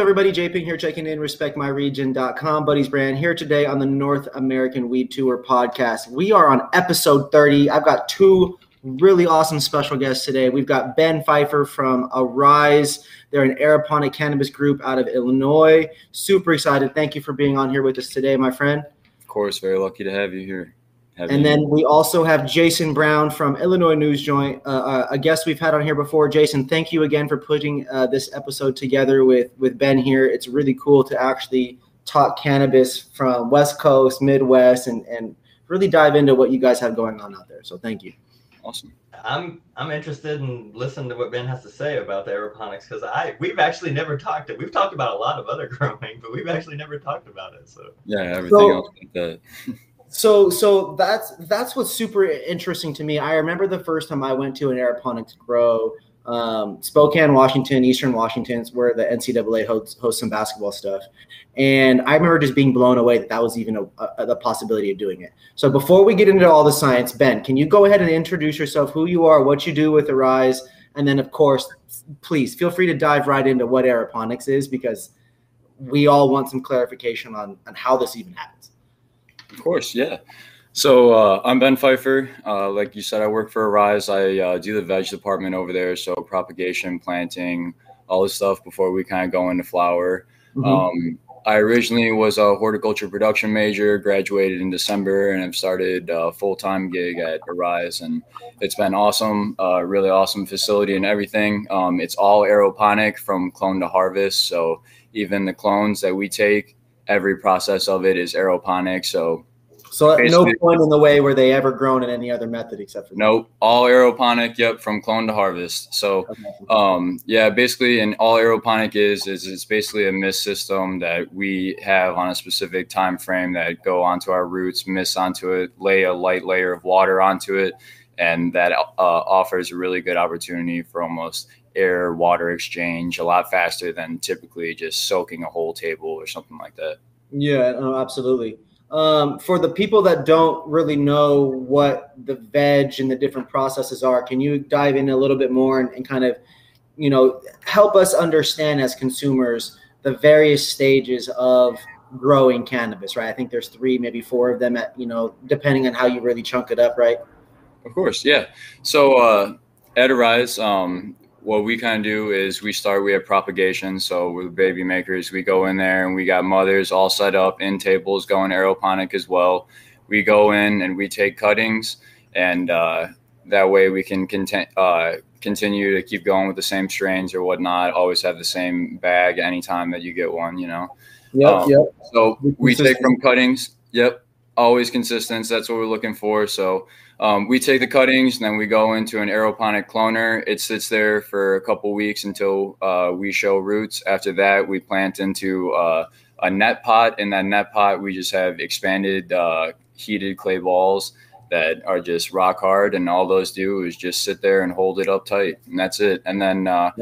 everybody, JP here checking in, respectmyregion.com, Buddy's brand here today on the North American Weed Tour podcast. We are on episode 30. I've got two really awesome special guests today. We've got Ben Pfeifer from Aeriz. They're an aeroponic cannabis group out of Illinois. Super excited. Thank you for being on here with us today, my friend. Of course, very lucky to have you here. Have and then we also have Jason Brown from Illinois News Joint, uh, uh, a guest we've had on here before. Jason, thank you again for putting uh, this episode together with with Ben here. It's really cool to actually talk cannabis from West Coast, Midwest, and and really dive into what you guys have going on out there. So thank you. Awesome. I'm I'm interested in listening to what Ben has to say about the aeroponics because I we've actually never talked it. We've talked about a lot of other growing, but we've actually never talked about it. So yeah, everything so, else like that. so so that's that's what's super interesting to me. I remember the first time I went to an aeroponics grow um, Spokane, Washington, Eastern Washington, where the NCAA hosts, hosts some basketball stuff. And I remember just being blown away that that was even a, a, the possibility of doing it. So before we get into all the science, Ben, can you go ahead and introduce yourself, who you are, what you do with Aeriz, and then of course, please feel free to dive right into what aeroponics is because we all want some clarification on, on how this even happens. Of course, yeah. So uh, I'm Ben Pfeifer. Uh, like you said, I work for Aeriz. I uh, do the veg department over there, so propagation, planting, all this stuff before we kind of go into flower. Mm-hmm. Um, I originally was a horticulture production major, graduated in December, and I've started a full time gig at Aeriz. And it's been awesome, uh, really awesome facility and everything. Um, it's all aeroponic from clone to harvest. So even the clones that we take, every process of it is aeroponic. So so no point in the way where they ever grown in any other method except for nope, all aeroponic. Yep, from clone to harvest. So, um, yeah, basically, and all aeroponic is is it's basically a mist system that we have on a specific time frame that go onto our roots, mist onto it, lay a light layer of water onto it, and that uh, offers a really good opportunity for almost air water exchange a lot faster than typically just soaking a whole table or something like that. Yeah, no, absolutely um, for the people that don't really know what the veg and the different processes are, can you dive in a little bit more and, and kind of, you know, help us understand as consumers the various stages of growing cannabis, right? I think there's three, maybe four of them at, you know, depending on how you really chunk it up, right? Of course, yeah. So uh, at um, what we kind of do is we start we have propagation. So with baby makers we go in there and we got mothers all set up in tables going aeroponic as well. We go in and we take cuttings and uh, that way we can content, uh, continue to keep going with the same strains or whatnot always have the same bag anytime that you get one you know? Yep, um, yep. so we take from cuttings. Yep always consistent. That's what we're looking for. So um, we take the cuttings and then we go into an aeroponic cloner. It sits there for a couple weeks until uh, we show roots. After that, we plant into uh, a net pot. In that net pot, we just have expanded uh, heated clay balls that are just rock hard. And all those do is just sit there and hold it up tight. And that's it. And then uh,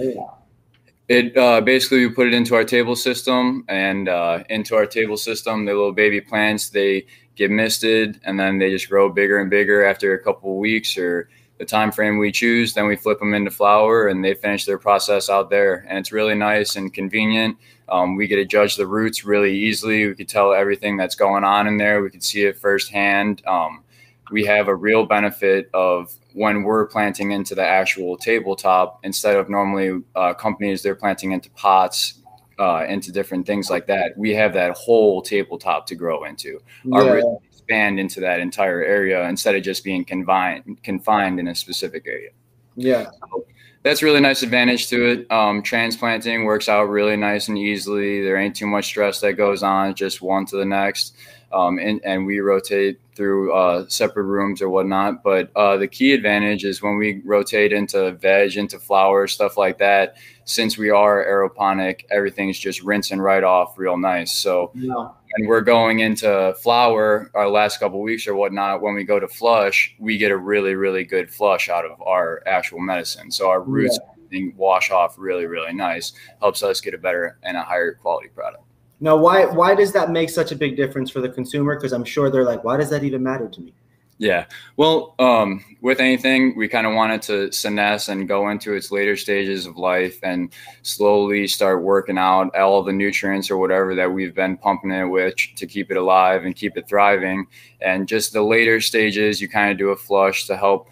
it uh, basically we put it into our table system and uh, into our table system, the little baby plants, they get misted and then they just grow bigger and bigger after a couple of weeks or the time frame we choose then we flip them into flower and they finish their process out there. And it's really nice and convenient. Um, we get to judge the roots really easily. We could tell everything that's going on in there. We could see it firsthand. Um, we have a real benefit of when we're planting into the actual tabletop instead of normally uh, companies they're planting into pots uh, into different things like that, we have that whole tabletop to grow into. Yeah. Our expand into that entire area instead of just being confined confined in a specific area. Yeah. So that's really nice advantage to it. Um, transplanting works out really nice and easily. There ain't too much stress that goes on, just one to the next. Um, and, and we rotate through uh, separate rooms or whatnot. But uh, the key advantage is when we rotate into veg, into flowers, stuff like that. Since we are aeroponic, everything's just rinsing right off real nice. So, yeah. and we're going into flower our last couple weeks or whatnot. When we go to flush, we get a really, really good flush out of our actual medicine. So our roots yeah. wash off really, really nice. Helps us get a better and a higher quality product. Now, why why does that make such a big difference for the consumer? Because I'm sure they're like, why does that even matter to me? Yeah. Well, um, with anything, we kind of wanted to finesse and go into its later stages of life and slowly start working out all the nutrients or whatever that we've been pumping it with to keep it alive and keep it thriving. And just the later stages, you kind of do a flush to help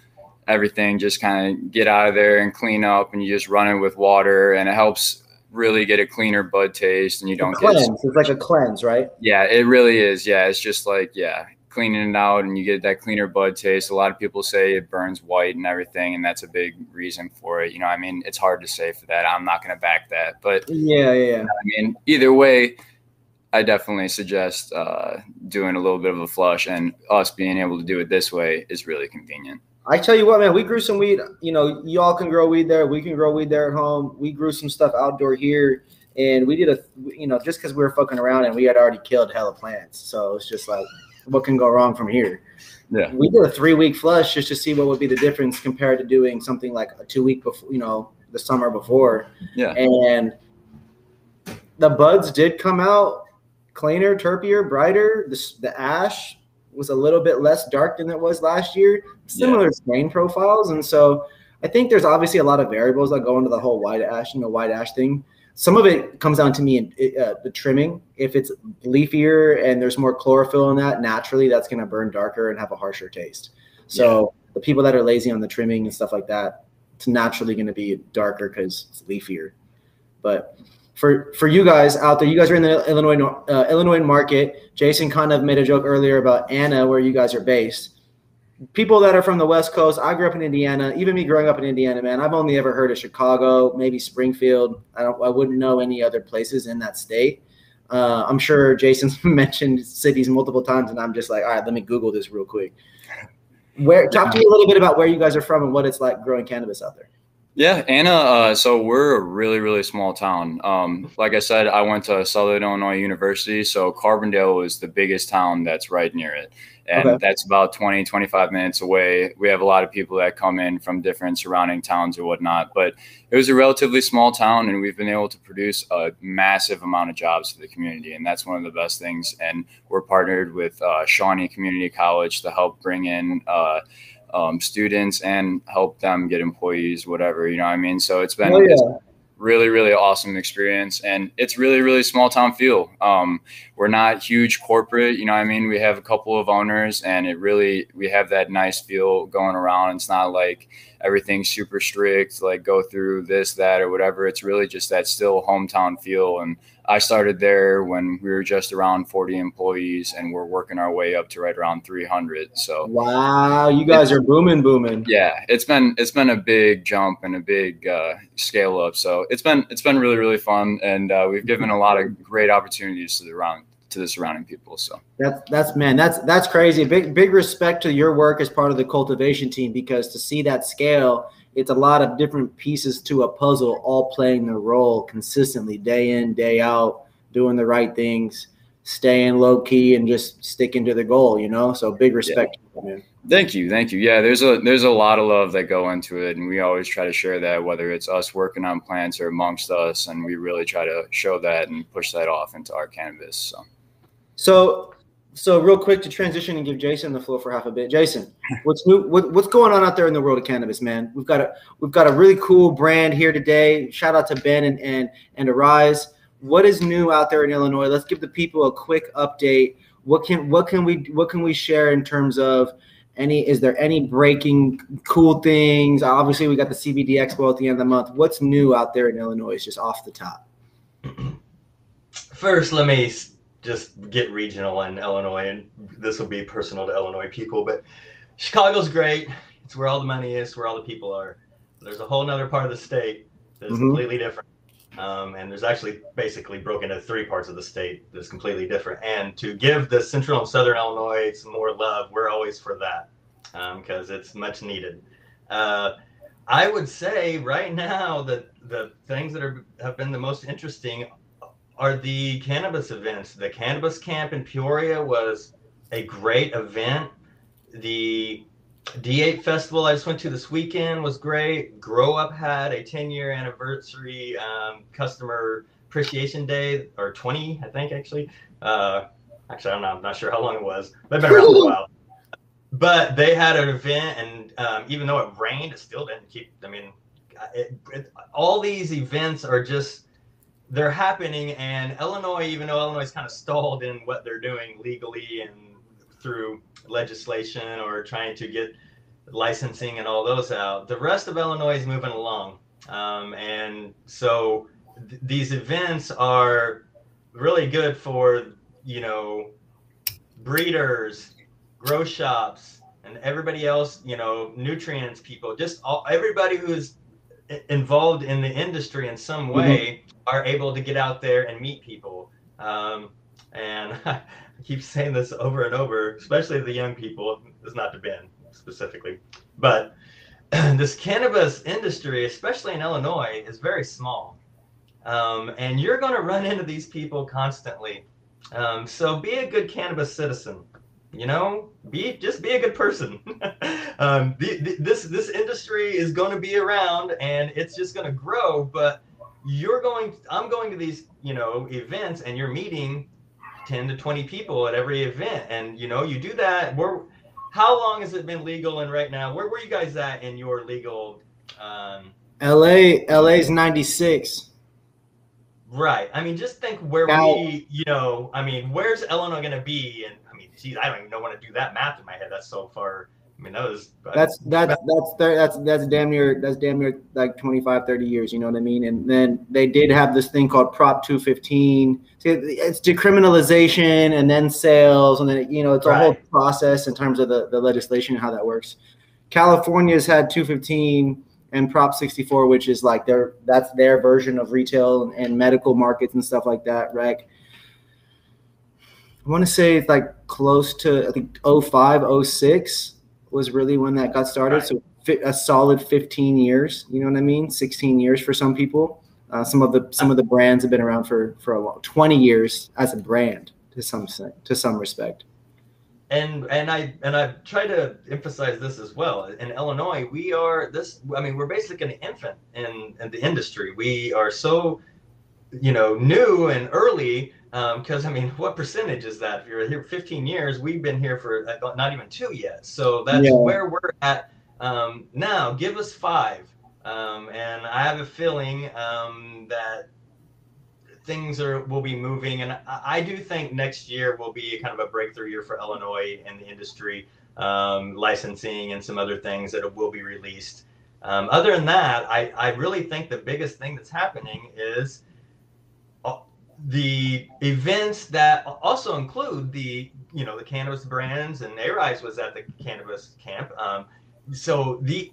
everything just kind of get out of there and clean up and you just run it with water and it helps really get a cleaner bud taste and you don't cleanse. get it's like a cleanse right yeah it really is yeah it's just like yeah cleaning it out and you get that cleaner bud taste. A lot of people say it burns white and everything, and that's a big reason for it. You know, I mean, it's hard to say for that. I'm not going to back that, but yeah, yeah. I mean, either way, I definitely suggest uh, doing a little bit of a flush, and us being able to do it this way is really convenient. I tell you what, man, we grew some weed. You know, y'all can grow weed there. We can grow weed there at home. We grew some stuff outdoor here, and we did a, you know, just because we were fucking around and we had already killed hella plants. So it's just like what can go wrong from here. Yeah. We did a three week flush just to see what would be the difference compared to doing something like a two week before, you know, the summer before. Yeah. And the buds did come out cleaner, terpier, brighter. The, the ash was a little bit less dark than it was last year. Similar yeah. strain profiles. And so I think there's obviously a lot of variables that go into the whole white ash, and the white ash thing. Some of it comes down to me in uh, the trimming. If it's leafier and there's more chlorophyll in that, naturally that's going to burn darker and have a harsher taste. So yeah. the people that are lazy on the trimming and stuff like that, it's naturally going to be darker because it's leafier. But for for you guys out there, you guys are in the Illinois uh, Illinois market. Jason kind of made a joke earlier about Anna, where you guys are based people that are from the West Coast, I grew up in Indiana. Even me growing up in Indiana, man, I've only ever heard of Chicago, maybe Springfield. I don't, I wouldn't know any other places in that state. Uh, I'm sure Jason's mentioned cities multiple times, and I'm just like, all right, let me Google this real quick. Where talk to me a little bit about where you guys are from and what it's like growing cannabis out there. Yeah, Anna. Uh, so we're a really, really small town. Um, like I said, I went to Southern Illinois University, so Carbondale is the biggest town that's right near it and okay. that's about 20 25 minutes away we have a lot of people that come in from different surrounding towns or whatnot but it was a relatively small town and we've been able to produce a massive amount of jobs for the community and that's one of the best things and we're partnered with uh, shawnee community college to help bring in uh, um, students and help them get employees whatever you know what i mean? So it's been oh, yeah. really really awesome experience and it's really really small town feel. Um, we're not huge corporate you know i mean? We have a couple of owners and it really we have that nice feel going around. It's not like everything's super strict like go through this that or whatever. It's really just that still hometown feel and I started there when we were just around 40 employees and we're working our way up to right around 300. So wow, you guys are booming, booming. Yeah, it's been it's been a big jump and a big uh, scale up. So it's been it's been really really fun and uh, we've given a lot of great opportunities to the round to the surrounding people. So that's that's man, that's that's crazy. Big big respect to your work as part of the cultivation team because to see that scale it's a lot of different pieces to a puzzle all playing their role consistently day in day out doing the right things staying low key and just sticking to the goal you know so big respect yeah. thank you thank you yeah there's a there's a lot of love that go into it and we always try to share that whether it's us working on plants or amongst us and we really try to show that and push that off into our canvas. so so so real quick to transition and give Jason the floor for half a bit. Jason, what's new? What, what's going on out there in the world of cannabis, man? We've got a we've got a really cool brand here today. Shout out to Ben and and and Aeriz. What is new out there in Illinois? Let's give the people a quick update. What can what can we what can we share in terms of any? Is there any breaking cool things? Obviously, we got the CBD Expo at the end of the month. What's new out there in Illinois? Just off the top. First, let me just get regional in Illinois, and this will be personal to Illinois people, but Chicago's great. It's where all the money is, where all the people are. There's a whole other part of the state that's mm-hmm. completely different. Um, and there's actually basically broken into three parts of the state that's completely different. And to give the central and southern Illinois some more love, we're always for that because um, it's much needed. Uh, I would say right now that the things that are, have been the most interesting are the cannabis events. The cannabis camp in Peoria was a great event. The D8 festival I just went to this weekend was great. Grow Up had a 10 year anniversary um, customer appreciation day, or 20, I think actually. Uh, actually, I don't know. I'm not sure how long it was. They've been around a while. but they had an event, and um, even though it rained, it still didn't keep. I mean, it, it, all these events are just they're happening, and Illinois, even though Illinois is kind of stalled in what they're doing legally and through legislation or trying to get licensing and all those out, the rest of Illinois is moving along, um, and so th- these events are really good for you know breeders, grow shops, and everybody else, you know, nutrients people, just all, everybody who's involved in the industry in some mm-hmm. way. Are able to get out there and meet people. Um, and I keep saying this over and over, especially the young people. It's not to Ben specifically, but this cannabis industry, especially in Illinois, is very small. Um, and you're going to run into these people constantly. Um, so be a good cannabis citizen. You know, be just be a good person. um, the, the, this this industry is going to be around, and it's just going to grow. But you're going. I'm going to these you know events, and you're meeting 10 to 20 people at every event, and you know you do that. We're how long has it been legal? And right now, where were you guys at in your legal? Um, LA, LA's 96. Right. I mean, just think where now, we, you know, I mean, where's Illinois going to be? And I mean, geez, I don't even know want to do that math in my head. That's so far. I mean, that was that's that's that's that's that's damn near that's damn near like 25, 30 years. You know what I mean? And then they did have this thing called Prop 215. See, it's decriminalization and then sales, and then you know it's a right. whole process in terms of the the legislation and how that works. California's had 215 and Prop 64, which is like their that's their version of retail and medical markets and stuff like that. Rec. I want to say it's like close to I think 05, 06 was really when that got started. Right. So a solid 15 years. You know what I mean? 16 years for some people. Uh, some of the some of the brands have been around for for a while. 20 years as a brand to some to some respect and and I and I try to emphasize this as well. In Illinois, we are this. I mean, we're basically an infant in in the industry. We are so, you know, new and early. Because um, I mean, what percentage is that? If you're here 15 years, we've been here for uh, not even two yet. So that's yeah. where we're at um, now. Give us five, um, and I have a feeling um, that things are will be moving, and I, I, do think next year will be kind of a breakthrough year for Illinois and the industry, um, licensing and some other things that will be released. Um, other than that, I, I really think the biggest thing that's happening is the events that also include the you know the cannabis brands and Aeriz was at the cannabis camp. Um, so the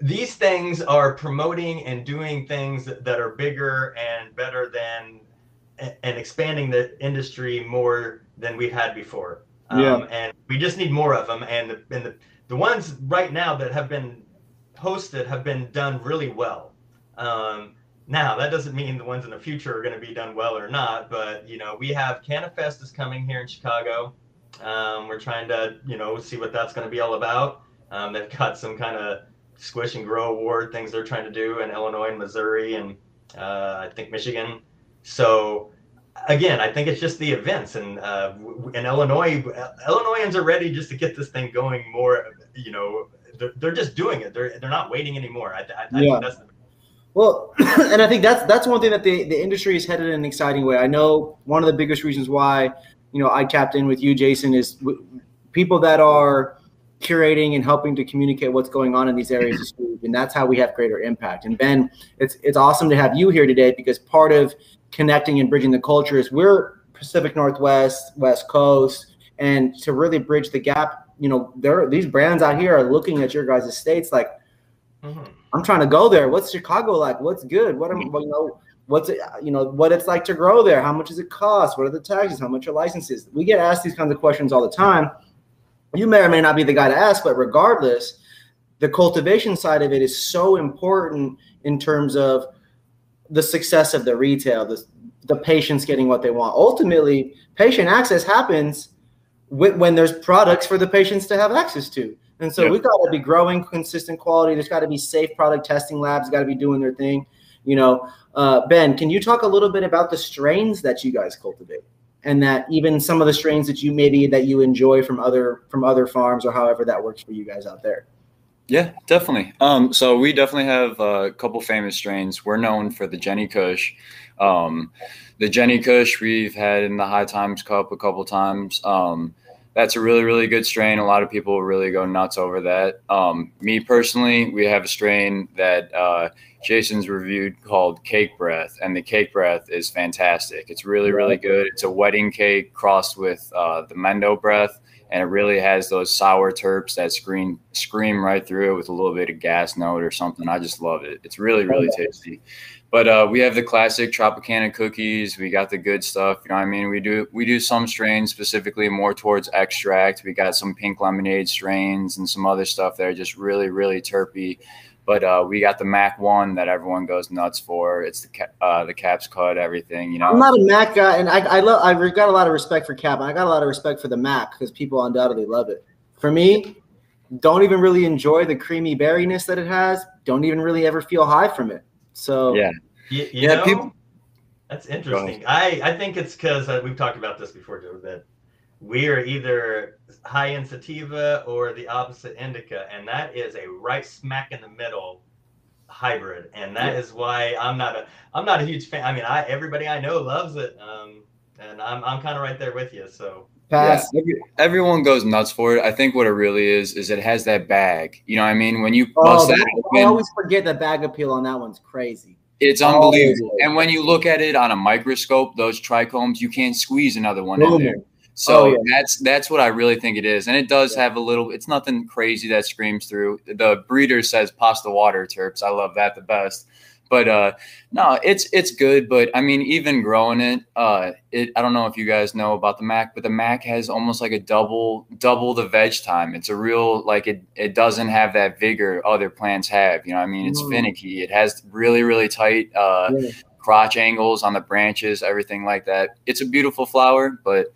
these things are promoting and doing things that are bigger and better than and expanding the industry more than we've had before. Yeah. Um, and we just need more of them. And the, and the, the ones right now that have been hosted have been done really well. Um, now that doesn't mean the ones in the future are going to be done well or not, but you know we have CannaFest is coming here in Chicago. Um, we're trying to you know see what that's going to be all about. Um, they've got some kind of Squish and Grow Award things they're trying to do in Illinois and Missouri and uh, I think Michigan. So again, I think it's just the events and uh, in Illinois, Illinoisans are ready just to get this thing going more. You know, they're, they're just doing it. They're they're not waiting anymore. I, I, I yeah. The- well, and I think that's that's one thing that the, the industry is headed in an exciting way. I know one of the biggest reasons why you know I tapped in with you, Jason, is w- people that are curating and helping to communicate what's going on in these areas and that's how we have greater impact. And Ben, it's it's awesome to have you here today because part of connecting and bridging the culture is we're Pacific Northwest, West Coast, and to really bridge the gap. You know, there these brands out here are looking at your guys' states like, mm-hmm. I'm trying to go there. What's Chicago like? What's good? What am you know? What's it, you know what it's like to grow there? How much does it cost? What are the taxes? How much are licenses? We get asked these kinds of questions all the time you may or may not be the guy to ask, but regardless, the cultivation side of it is so important in terms of the success of the retail, the, the patients getting what they want. Ultimately, patient access happens when there's products for the patients to have access to. And so yep. we've got to be growing consistent quality. There's got to be safe product testing labs, got to be doing their thing. You know, uh, Ben, can you talk a little bit about the strains that you guys cultivate? and that even some of the strains that you maybe that you enjoy from other from other farms or however that works for you guys out there. Yeah, definitely. Um, so we definitely have a couple famous strains. We're known for the Jenny Kush. Um, the Jenny Kush we've had in the High Times Cup a couple times. Um, that's a really really good strain. A lot of people really go nuts over that. Um, me personally, we have a strain that uh, Jason's reviewed called Cake Breath, and the Cake Breath is fantastic. It's really really good. It's a wedding cake crossed with uh, the Mendo Breath, and it really has those sour terps that scream scream right through it with a little bit of gas note or something. I just love it. It's really really tasty. But uh, we have the classic Tropicana cookies. We got the good stuff. You know, what I mean, we do we do some strains specifically more towards extract. We got some pink lemonade strains and some other stuff that are just really really terpy. But uh, we got the Mac one that everyone goes nuts for. It's the uh, the caps cut everything. You know, I'm not a Mac guy, and I I love I've got a lot of respect for Cap. I got a lot of respect for the Mac because people undoubtedly love it. For me, don't even really enjoy the creamy berryness that it has. Don't even really ever feel high from it. So yeah, you, you yeah, know, people. That's interesting. I I think it's because uh, we've talked about this before, Joe. That we are either high in sativa or the opposite indica, and that is a right smack in the middle hybrid, and that yeah. is why I'm not a I'm not a huge fan. I mean, I everybody I know loves it, um, and I'm I'm kind of right there with you. So Pass. Yeah, everyone goes nuts for it. I think what it really is is it has that bag. You know what I mean? When you oh, that, open, I always forget the bag appeal on that one's crazy. It's oh, unbelievable. Oh, and when you look at it on a microscope, those trichomes, you can't squeeze another one in there. Oh, so oh, yeah. that's that's what I really think it is, and it does yeah. have a little. It's nothing crazy that screams through. The breeder says pasta water terps. I love that the best. But uh, no, it's it's good. But I mean, even growing it, uh, it I don't know if you guys know about the Mac, but the Mac has almost like a double double the veg time. It's a real like it it doesn't have that vigor other plants have. You know, I mean, it's mm. finicky. It has really really tight uh, yeah. crotch angles on the branches, everything like that. It's a beautiful flower, but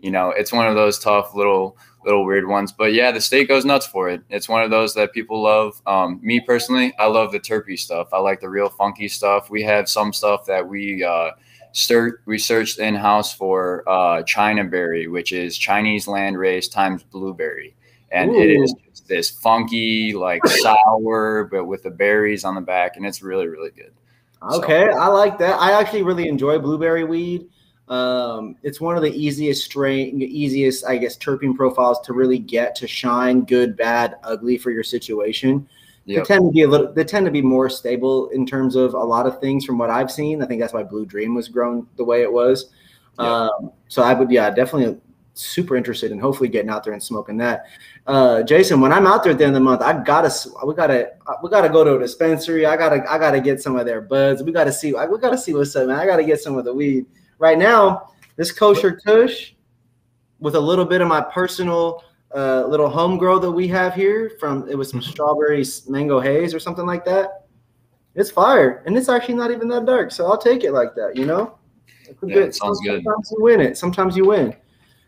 you know, it's one of those tough little little weird ones. But yeah, the state goes nuts for it. It's one of those that people love. Um, me personally, I love the terpy stuff. I like the real funky stuff. We have some stuff that we uh, start we searched in house for uh, China berry, which is Chinese land race times blueberry, and Ooh. it is this funky like sour, but with the berries on the back, and it's really really good. Okay, so. I like that. I actually really enjoy blueberry weed. Um, it's one of the easiest strain, easiest, I guess, terpene profiles to really get to shine good, bad, ugly for your situation. Yep. They tend to be a little, they tend to be more stable in terms of a lot of things from what I've seen. I think that's why Blue Dream was grown the way it was. Yep. Um, so I would, yeah, definitely super interested in hopefully getting out there and smoking that. Uh, Jason, when I'm out there at the end of the month, I gotta, we gotta, we gotta go to a dispensary. I gotta, I gotta get some of their buds. We gotta see, we gotta see what's up, man. I gotta get some of the weed right now, this kosher Kush with a little bit of my personal uh, little home grow that we have here from it was some mm-hmm. strawberry mango haze or something like that. It's fire, and it's actually not even that dark, so I'll take it like that. You know, yeah, good. sounds good. Sometimes you win it. Sometimes you win.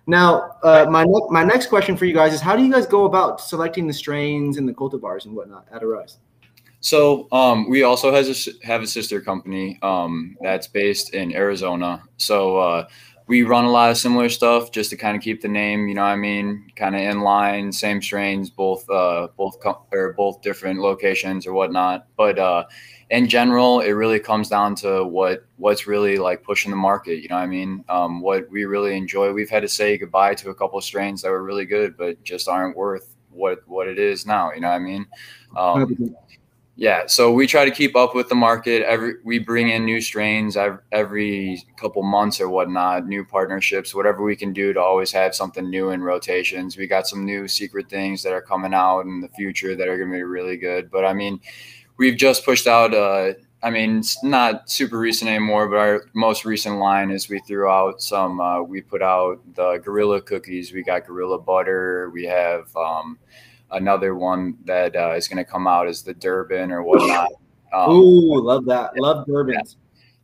Now, uh, my ne- my next question for you guys is: How do you guys go about selecting the strains and the cultivars and whatnot at Aeriz? So um, we also has a, have a sister company um, that's based in Arizona. So uh, we run a lot of similar stuff just to kind of keep the name, you know, I mean, kind of in line, same strains, both uh, both com- or both different locations or whatnot. But uh, in general, it really comes down to what what's really like pushing the market. You know, what I mean, um, what we really enjoy. We've had to say goodbye to a couple strains that were really good, but just aren't worth what what it is now. You know, what I mean. Um, yeah, so we try to keep up with the market. Every we bring in new strains every, couple months or whatnot, new partnerships, whatever we can do to always have something new in rotations. We got some new secret things that are coming out in the future that are going to be really good. But I mean, we've just pushed out. Uh, I mean, it's not super recent anymore, but our most recent line is we threw out some. Uh, we put out the Gorilla cookies. We got Gorilla butter. We have. Um, another one that uh, is going to come out is the Durban or whatnot. Um, Ooh, love that. Love Durbans.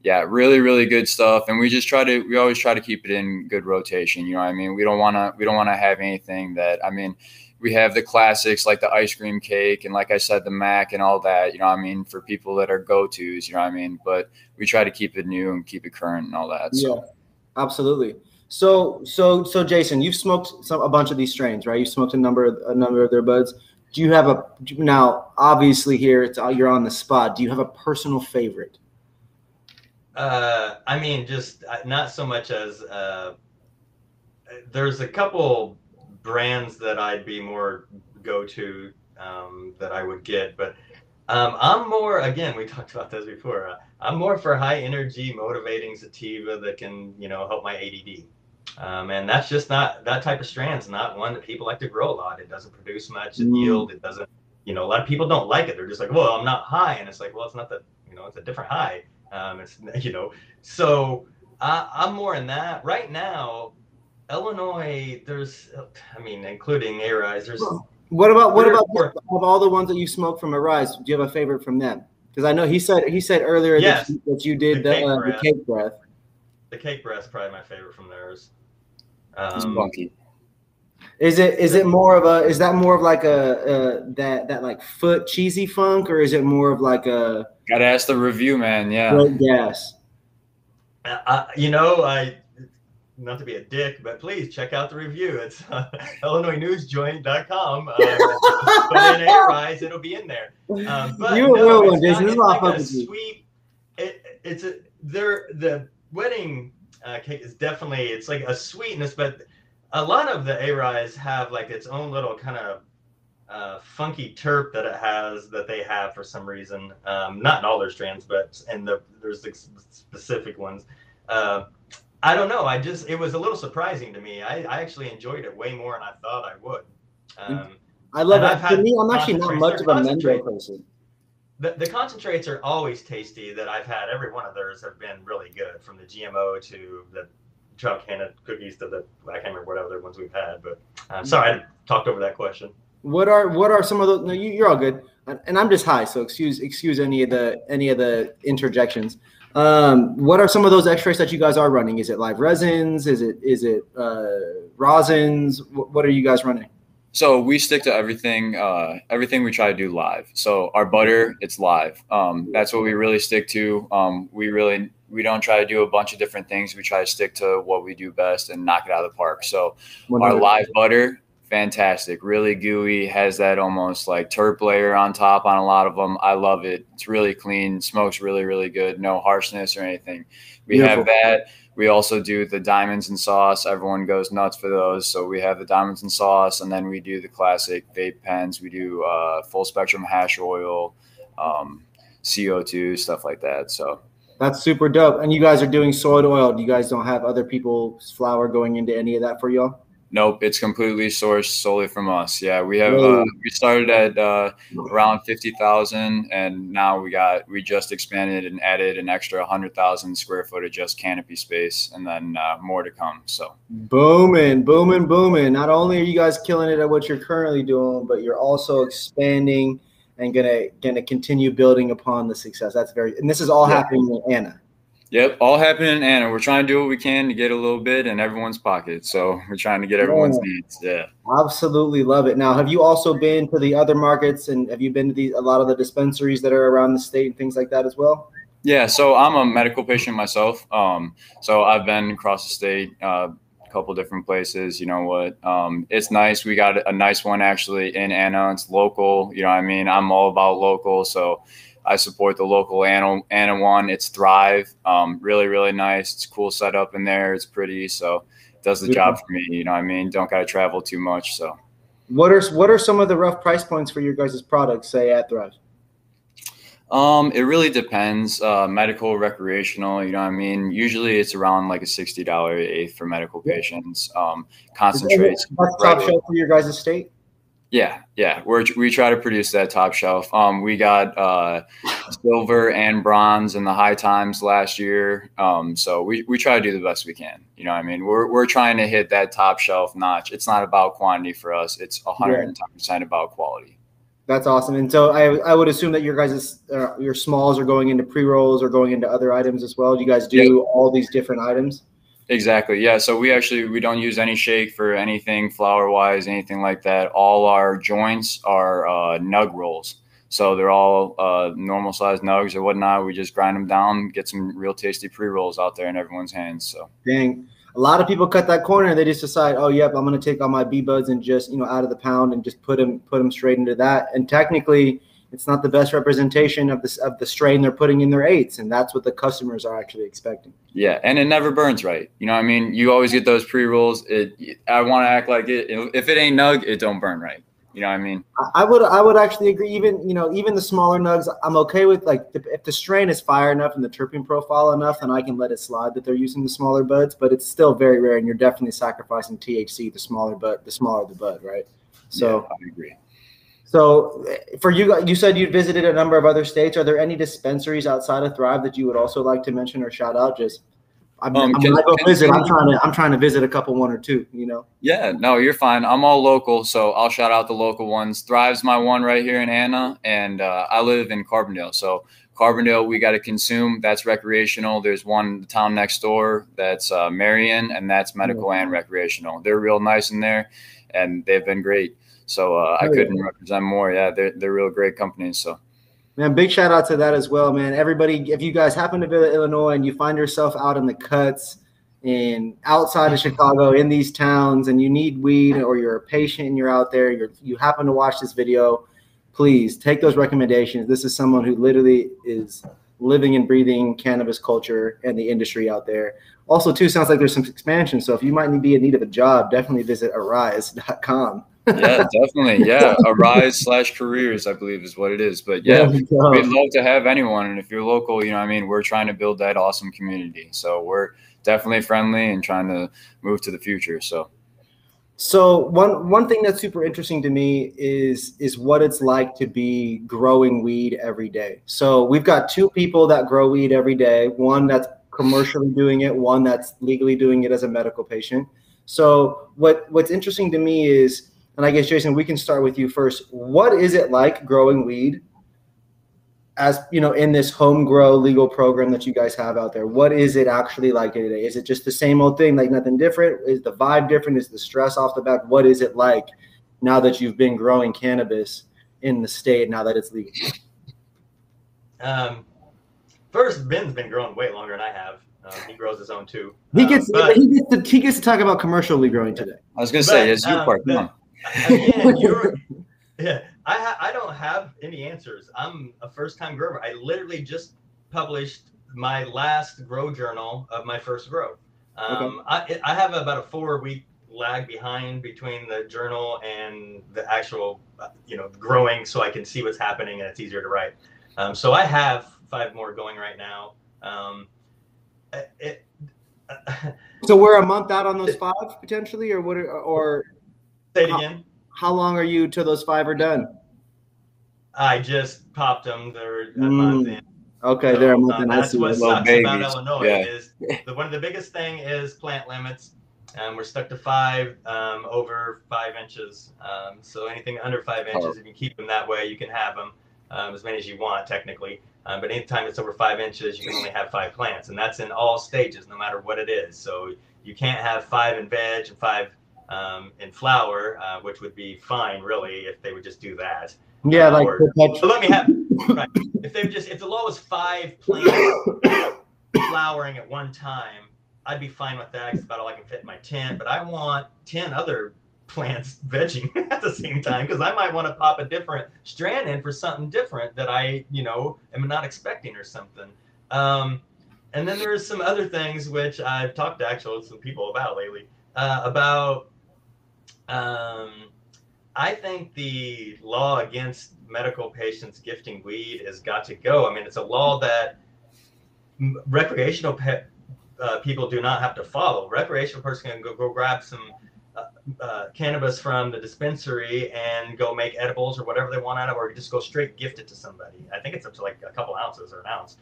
Yeah. yeah, really, really good stuff. And we just try to, we always try to keep it in good rotation. You know what I mean? We don't want to, we don't want to have anything that, I mean, we have the classics like the ice cream cake and like I said, the Mac and all that, you know I mean, for people that are go-tos, you know what I mean? But we try to keep it new and keep it current and all that. So. Yeah, absolutely. So, so, so, Jason, you've smoked some a bunch of these strains, right? You've smoked a number of a number of their buds. Do you have a now? Obviously, here it's you're on the spot. Do you have a personal favorite? Uh, I mean, just uh, not so much as uh, there's a couple brands that I'd be more go to um, that I would get, but um, I'm more again. We talked about this before. Uh, I'm more for high energy, motivating sativa that can you know help my ADD. Um, and that's just not that type of strand's not one that people like to grow a lot. It doesn't produce much mm. yield. It doesn't, you know, a lot of people don't like it. They're just like, well, I'm not high, and it's like, well, it's not that, you know, it's a different high. Um, it's you know, so I, I'm more in that right now. Illinois, there's, I mean, including Aeriz, there's. What about what about of all the ones that you smoke from Aeriz? Do you have a favorite from them? Because I know he said he said earlier yes, that, you, that you did the, the, cake uh, the, cake breath. The cake breath is probably my favorite from theirs. Um, is it is it more of a is that more of like a, a that that like foot cheesy funk or is it more of like a gotta ask the review man yeah. Yes uh, you know I not to be a dick but please check out the review. It's uh, IllinoisNewsJoint.com uh, put in Aeriz it'll be in there. Um, but you no, real one Jason. It's like a sweet it, it's a they're the wedding uh, cake is definitely it's like a sweetness, but a lot of the Aeriz have like its own little kind of uh, funky terp that it has that they have for some reason. Um, not in all their strands, but and the there's the specific ones. Uh, I don't know. I just it was a little surprising to me. I, I actually enjoyed it way more than I thought I would. Um, I love it. For me, I'm actually not much of a Mendo person the, the concentrates are always tasty that I've had. Every one of theirs have been really good, from the GMO to the Tropicana cookies to the I can't remember what other ones we've had. But sorry, I talked over that question. What are what are some of those? No, you, you're all good, and I'm just high, so excuse excuse any of the any of the interjections. Um, what are some of those extracts that you guys are running? Is it live resins? Is it is it uh, rosins? What are you guys running? So we stick to everything. Uh, everything we try to do live. So our butter, it's live. Um, that's what we really stick to. Um, we really we don't try to do a bunch of different things. We try to stick to what we do best and knock it out of the park. So our live butter, fantastic, really gooey, has that almost like terp layer on top on a lot of them. I love it. It's really clean, smokes really really good, no harshness or anything. We Beautiful. have that we also do the diamonds and sauce. Everyone goes nuts for those. So we have the diamonds and sauce, and then we do the classic vape pens. We do uh, full spectrum hash oil, um, CO2, stuff like that. So that's super dope. And you guys are doing soy oil. You guys don't have other people's flour going into any of that for y'all? Nope, it's completely sourced solely from us. Yeah, we have uh, we started at uh, around fifty thousand, and now we got we just expanded and added an extra hundred thousand square foot of just canopy space, and then uh, more to come. So booming, booming, booming. Not only are you guys killing it at what you're currently doing, but you're also expanding and gonna gonna continue building upon the success. That's very, and this is all yeah. happening in Anna. Yep, all happening in Anna. We're trying to do what we can to get a little bit in everyone's pocket. So we're trying to get everyone's yeah. needs. Yeah, absolutely love it. Now, have you also been to the other markets and have you been to the, a lot of the dispensaries that are around the state and things like that as well? Yeah, so I'm a medical patient myself. Um, so I've been across the state, uh, a couple different places. You know what? Um, it's nice. We got a nice one actually in Anna. It's local. You know, I mean, I'm all about local. So I support the local Anna one. It's Thrive. Um, really, really nice. It's cool setup in there. It's pretty. So it does the job for me. You know I mean? Don't got to travel too much. So what are, what are some of the rough price points for your guys' products, say at Thrive? Um, it really depends. Uh, medical, recreational, you know what I mean? Usually it's around like a $60 eighth for medical patients. Um, concentrates. top shelf for your guys' state? Yeah, yeah, we we try to produce that top shelf. Um, we got uh, silver and bronze in the high times last year. Um, so we, we try to do the best we can. You know, I mean, we're we're trying to hit that top shelf notch. It's not about quantity for us. It's hundred and ten percent about quality. That's awesome. And so I, I would assume that your guys' uh, your smalls are going into pre rolls or going into other items as well. Do you guys do yep. all these different items? Exactly. Yeah. So we actually we don't use any shake for anything flour wise, anything like that. All our joints are uh, nug rolls. So they're all uh, normal size nugs or whatnot. We just grind them down, get some real tasty pre rolls out there in everyone's hands. So dang. a lot of people cut that corner and they just decide, oh, yep, I'm to take all my B buds and just you know out of the pound and just put them put them straight into that. And technically, it's not the best representation of this of the strain they're putting in their eights, and that's what the customers are actually expecting. Yeah, and it never burns right. You know, I mean, you always get those pre rolls. It, I want to act like it. If it ain't nug, it don't burn right. You know what I mean? I would I would actually agree. Even you know even the smaller nugs, I'm okay with like if the strain is fire enough and the terpene profile enough, then I can let it slide that they're using the smaller buds. But it's still very rare, and you're definitely sacrificing THC the smaller bud, the smaller the bud, right? So yeah, I agree. So for you, you said you visited a number of other states. Are there any dispensaries outside of Thrive that you would also like to mention or shout out? Just I'm, um, I'm, can, can, visit. I'm trying to I'm trying to visit a couple one or two. You know. Yeah, no, you're fine. I'm all local, so I'll shout out the local ones. Thrive's my one right here in Anna, and uh, I live in Carbondale. So Carbondale, we got to consume. That's recreational. There's one the town next door that's uh, Marion, and that's medical mm-hmm. and recreational. They're real nice in there, and they've been great. So uh, I couldn't represent more. Yeah, they're they're real great companies. So. Man, big shout out to that as well, man. Everybody, if you guys happen to visit Illinois and you find yourself out in the cuts and outside of Chicago in these towns and you need weed or you're a patient and you're out there, you you happen to watch this video, please take those recommendations. This is someone who literally is living and breathing cannabis culture and the industry out there. Also, too, sounds like there's some expansion. So if you might be in need of a job, definitely visit aeriz.com yeah, definitely. Yeah, aeriz slash careers, I believe is what it is. But yeah, we'd love to have anyone. And if you're local, you know, I mean, we're trying to build that awesome community. So we're definitely friendly and trying to move to the future. So. So one one thing that's super interesting to me is is what it's like to be growing weed every day. So we've got two people that grow weed every day. One that's commercially doing it, one that's legally doing it as a medical patient. So what what's interesting to me is and I guess Jason, we can start with you first. What is it like growing weed as you know in this home grow legal program that you guys have out there? What is it actually like day to day? Is it just the same old thing, like nothing different? Is the vibe different? Is the stress off the back? What is it like now that you've been growing cannabis in the state now that it's legal? Um, first, Ben's been growing way longer than I have. Um, he grows his own too. He gets, um, but, he gets to he gets to talk about commercially growing today. I was gonna say, it's your um, part. Come on again, you're yeah. I ha- I don't have any answers. I'm a first time grower. I literally just published my last grow journal of my first grow. Um, okay. I I have about a four week lag behind between the journal and the actual uh, you know growing, so I can see what's happening and it's easier to write. Um, so I have five more going right now. Um, it, so we're a month out on those five potentially, or what? Or Say it again. How, how long are you till those five are done? I just popped them. They're a mm. month in. Okay, so, they're a month in. That's what sucks babies. about Illinois yeah. is the, one of the biggest thing is plant limits. Um, we're stuck to five um, over five inches. Um, so anything under five inches, oh. if you keep them that way, you can have them um, as many as you want technically. Um, but anytime it's over five inches, you can only have five plants, and that's in all stages, no matter what it is. So you can't have five in veg and five um, in flower, uh, which would be fine, really, if they would just do that. Yeah, uh, like or, so let me have right. if they just if the law was five plants flowering at one time, I'd be fine with that. It's about all I can fit in my tent. But I want ten other plants vegging at the same time because I might want to pop a different strand in for something different that I you know am not expecting or something. Um, and then there's some other things which I've talked to actually some people about lately uh, about um, I think the law against medical patients gifting weed has got to go. I mean, it's a law that recreational pe- uh, people do not have to follow. Recreational person can go, go grab some uh, uh, cannabis from the dispensary and go make edibles or whatever they want out of, or just go straight gift it to somebody. I think it's up to like a couple ounces or an ounce.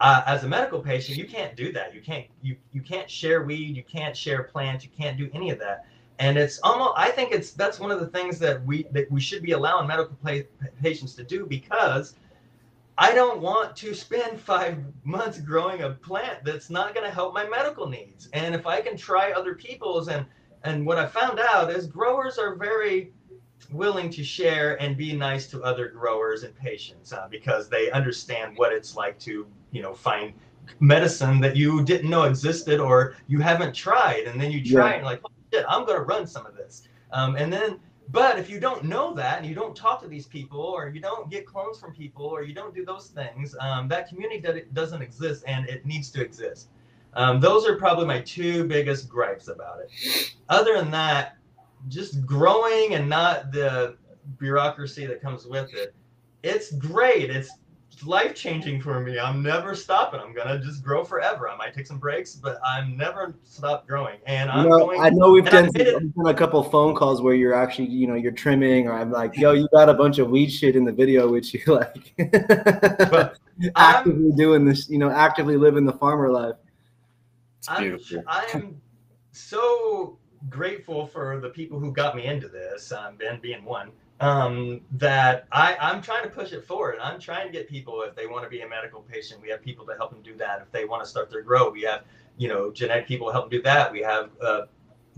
Uh, as a medical patient, you can't do that. You can't you you can't share weed. You can't share plants. You can't do any of that and it's almost i think it's that's one of the things that we that we should be allowing medical patients to do because i don't want to spend five months growing a plant that's not going to help my medical needs and if i can try other people's and and what i found out is growers are very willing to share and be nice to other growers and patients uh, because they understand what it's like to you know find medicine that you didn't know existed or you haven't tried, and then you try yeah. and like, oh, shit, I'm gonna run some of this, um, and then. But if you don't know that and you don't talk to these people or you don't get clones from people or you don't do those things, um, that community doesn't exist and it needs to exist. Um, those are probably my two biggest gripes about it. Other than that, just growing and not the bureaucracy that comes with it. It's great. It's life changing for me. I'm never stopping. I'm gonna just grow forever. I might take some breaks, but I'm never stop growing. And I'm you know, going. I know we've done, some, done, a couple phone calls where you're actually, you know, you're trimming, or I'm like, yo, you got a bunch of weed shit in the video, which you like but actively I'm, doing this, you know, actively living the farmer life. I'm, I'm so grateful for the people who got me into this, um, Ben being one um, that I, I'm trying to push it forward. I'm trying to get people, if they want to be a medical patient, we have people to help them do that. If they want to start their grow, we have, you know, genetic people help them do that. We have uh,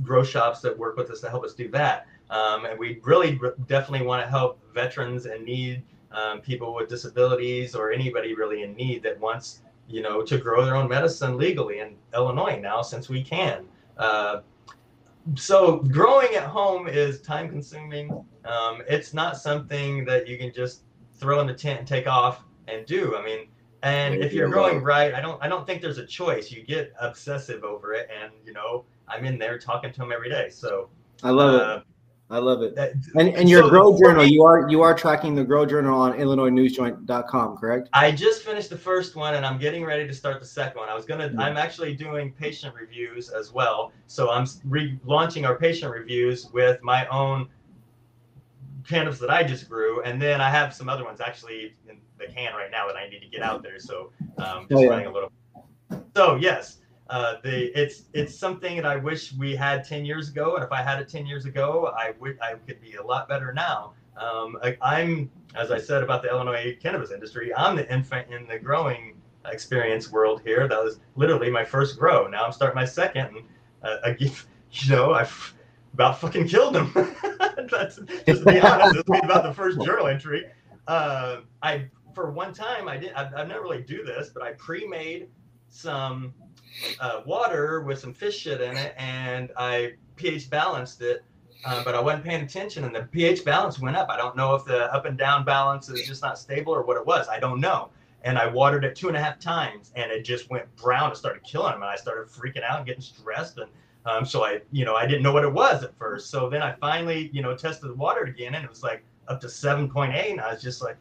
grow shops that work with us to help us do that. Um, and we really definitely want to help veterans and need um, people with disabilities or anybody really in need that wants, you know, to grow their own medicine legally in Illinois now since we can. Uh, so growing at home is time consuming. Um, it's not something that you can just throw in the tent and take off and do. I mean, and if you're growing right, I don't I don't think there's a choice. You get obsessive over it, and you know I'm in there talking to him every day. So I love uh, it. I love it. And and your so grow journal, you are you are tracking the grow journal on IllinoisNewsJoint.com, correct? I just finished the first one and I'm getting ready to start the second one. I was gonna, I'm actually doing patient reviews as well. So I'm relaunching our patient reviews with my own cannabis that I just grew, and then I have some other ones actually in the can right now that I need to get out there. So um, just oh, yeah. running a little. So yes, uh, it's it's something that I wish we had 10 years ago, and if I had it 10 years ago, I would I could be a lot better now. Um, I, I'm as I said about the Illinois cannabis industry, I'm the infant in the growing experience world here. That was literally my first grow. Now I'm starting my second, and uh, I you know I've about fucking killed him. That's just to be honest. About the first journal entry. Uh, I for one time I did. I, I never really do this, but I pre-made some uh, water with some fish shit in it, and I pH balanced it. Uh, but I wasn't paying attention, and the pH balance went up. I don't know if the up and down balance is just not stable or what it was. I don't know. And I watered it two and a half times, and it just went brown and started killing them. And I started freaking out and getting stressed. And um, so I, you know, I didn't know what it was at first. So then I finally, you know, tested the water again, and it was like up to 7.8, and I was just like,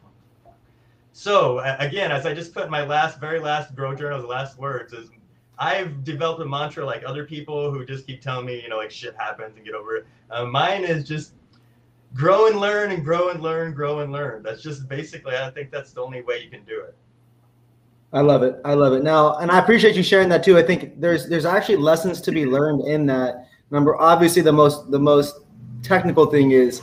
so again, as I just put in my last, very last grow journal, the last words is I've developed a mantra like other people who just keep telling me, you know, like shit happens and get over it. Uh, mine is just grow and learn and grow and learn, grow and learn. That's just basically, I think that's the only way you can do it. I love it. I love it. Now, and I appreciate you sharing that too. I think there's there's actually lessons to be learned in that. Number, obviously, the most the most technical thing is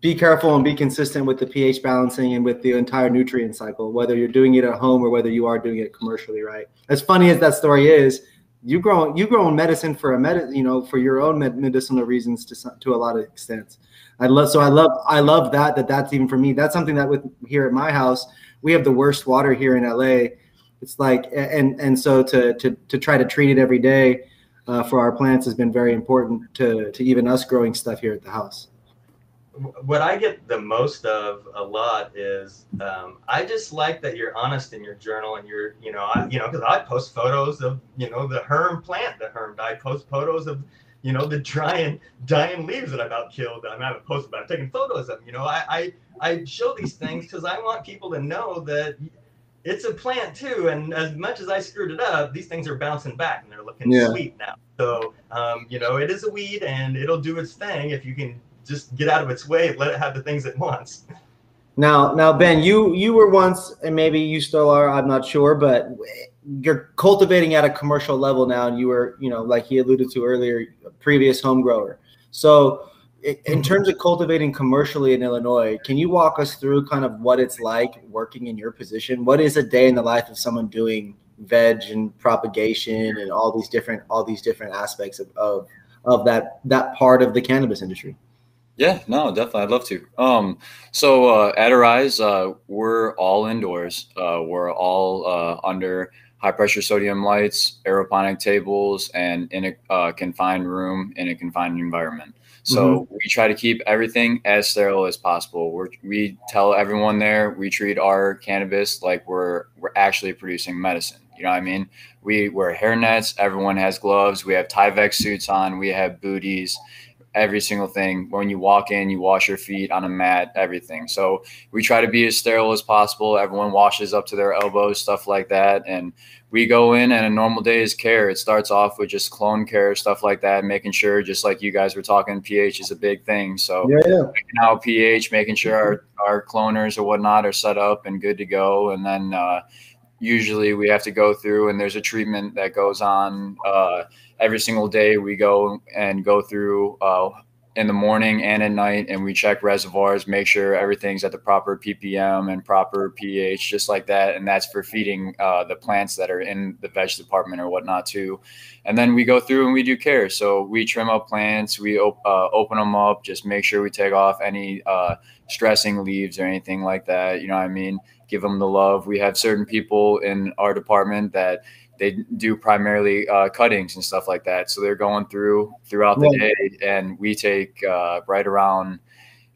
be careful and be consistent with the pH balancing and with the entire nutrient cycle, whether you're doing it at home or whether you are doing it commercially, right? As funny as that story is, you grow you grow medicine for a med, you know, for your own med- medicinal reasons to to a lot of extents. I love so I love I love that that that's even for me. That's something that with here at my house we have the worst water here in LA. It's like and and so to to to try to treat it every day uh, for our plants has been very important to to even us growing stuff here at the house what I get the most of a lot is um, I just like that you're honest in your journal and you're you know I, you know because I post photos of you know the herm plant the herm I post photos of you know the drying dying leaves that I about killed I, mean, I haven't posted but I'm taking photos of them you know I I, I show these things because I want people to know that it's a plant too and as much as I screwed it up these things are bouncing back and they're looking yeah. sweet now so um, you know it is a weed and it'll do its thing if you can just get out of its way and let it have the things it wants. Now, now, Ben, you you were once, and maybe you still are. I'm not sure, but you're cultivating at a commercial level now, and you were, you know, like he alluded to earlier, previous home grower. So, in terms of cultivating commercially in Illinois, can you walk us through kind of what it's like working in your position? What is a day in the life of someone doing veg and propagation and all these different all these different aspects of of, of that that part of the cannabis industry? Yeah, no, definitely. I'd love to. Um, so uh, at Aeriz, uh, we're all indoors. Uh, we're all uh, under high pressure sodium lights, aeroponic tables, and in a uh, confined room in a confined environment. So mm-hmm. we try to keep everything as sterile as possible. We're, we tell everyone there we treat our cannabis like we're we're actually producing medicine. You know what I mean? We wear hair nets. Everyone has gloves. We have Tyvek suits on. We have booties every single thing. When you walk in, you wash your feet on a mat, everything. So we try to be as sterile as possible. Everyone washes up to their elbows, stuff like that. And we go in and a normal day is care. It starts off with just clone care, stuff like that, making sure, just like you guys were talking, pH is a big thing. So yeah, yeah. out pH, making sure our, our cloners or whatnot are set up and good to go. And then uh, usually we have to go through and there's a treatment that goes on uh, every single day we go and go through uh, in the morning and at night and we check reservoirs make sure everything's at the proper ppm and proper ph just like that and that's for feeding uh, the plants that are in the veg department or whatnot too. And then we go through and we do care. So we trim up plants we op- uh, open them up just make sure we take off any uh, stressing leaves or anything like that you know what i mean? Give them the love. We have certain people in our department that they do primarily uh, cuttings and stuff like that. So they're going through throughout the yeah. day, and we take uh, right around.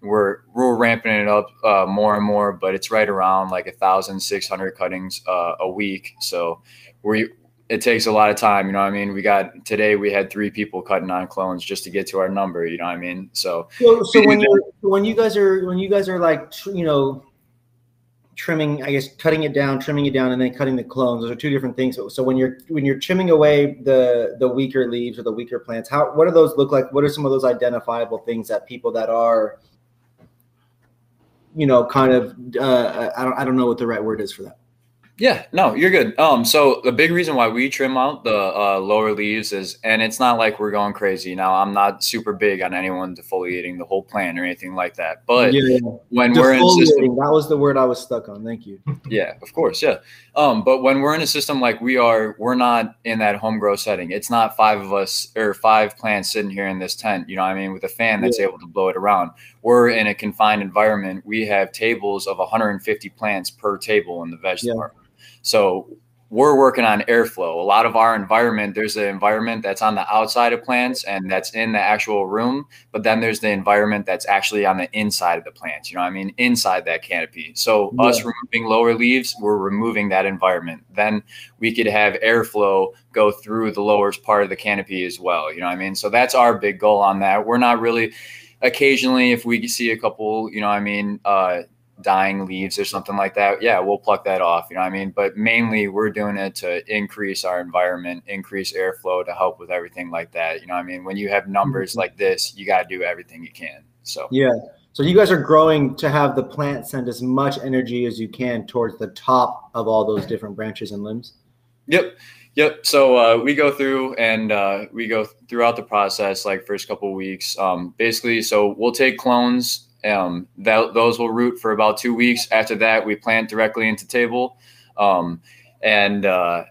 We're we're ramping it up uh, more and more, but it's right around like a thousand six hundred cuttings uh, a week. So we it takes a lot of time. You know what I mean? We got today we had three people cutting on clones just to get to our number. You know what I mean? So so, so when you when you guys are when you guys are like you know trimming, I guess, cutting it down, trimming it down, and then cutting the clones. Those are two different things. So, so when you're when you're trimming away the the weaker leaves or the weaker plants, how what do those look like? What are some of those identifiable things that people that are, you know, kind of uh, I don't I don't know what the right word is for that. Yeah, no, you're good. Um, so the big reason why we trim out the uh, lower leaves is, and it's not like we're going crazy. Now, I'm not super big on anyone defoliating the whole plant or anything like that. But yeah, yeah. when we're in system, that was the word I was stuck on. Thank you. Yeah, of course, yeah. Um, but when we're in a system like we are, we're not in that home grow setting. It's not five of us or five plants sitting here in this tent. You know, what I mean, with a fan that's yeah. able to blow it around. We're in a confined environment. We have tables of 150 plants per table in the veg department. So we're working on airflow. A lot of our environment, there's an environment that's on the outside of plants and that's in the actual room, but then there's the environment that's actually on the inside of the plants. You know I mean? Inside that canopy. So yeah. us removing lower leaves, we're removing that environment. Then we could have airflow go through the lower part of the canopy as well. You know I mean? So that's our big goal on that. We're not really occasionally if we see a couple, you know I mean, uh, dying leaves or something like that, yeah, we'll pluck that off. You know what I mean? But mainly we're doing it to increase our environment, increase airflow to help with everything like that. You know what I mean? When you have numbers mm-hmm. like this, you got to do everything you can. So, yeah. So you guys are growing to have the plant send as much energy as you can towards the top of all those different branches and limbs. Yep. Yep. So uh, we go through and uh, we go throughout the process, like first couple weeks. Um, basically, so we'll take clones um, that, those will root for about two weeks. After that, we plant directly into table. Um, and uh,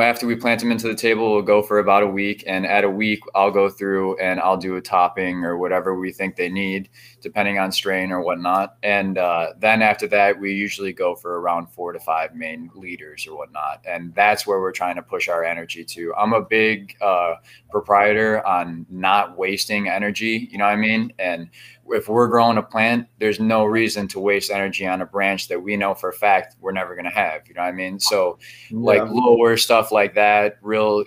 after we plant them into the table, we'll go for about a week. And at a week, I'll go through and I'll do a topping or whatever we think they need, depending on strain or whatnot. And uh, then after that, we usually go for around four to five main leaders or whatnot. And that's where we're trying to push our energy to. I'm a big uh, proprietor on not wasting energy, you know what I mean? And if we're growing a plant, there's no reason to waste energy on a branch that we know for a fact we're never going to have. You know what I mean? So, yeah. like lower stuff like that, real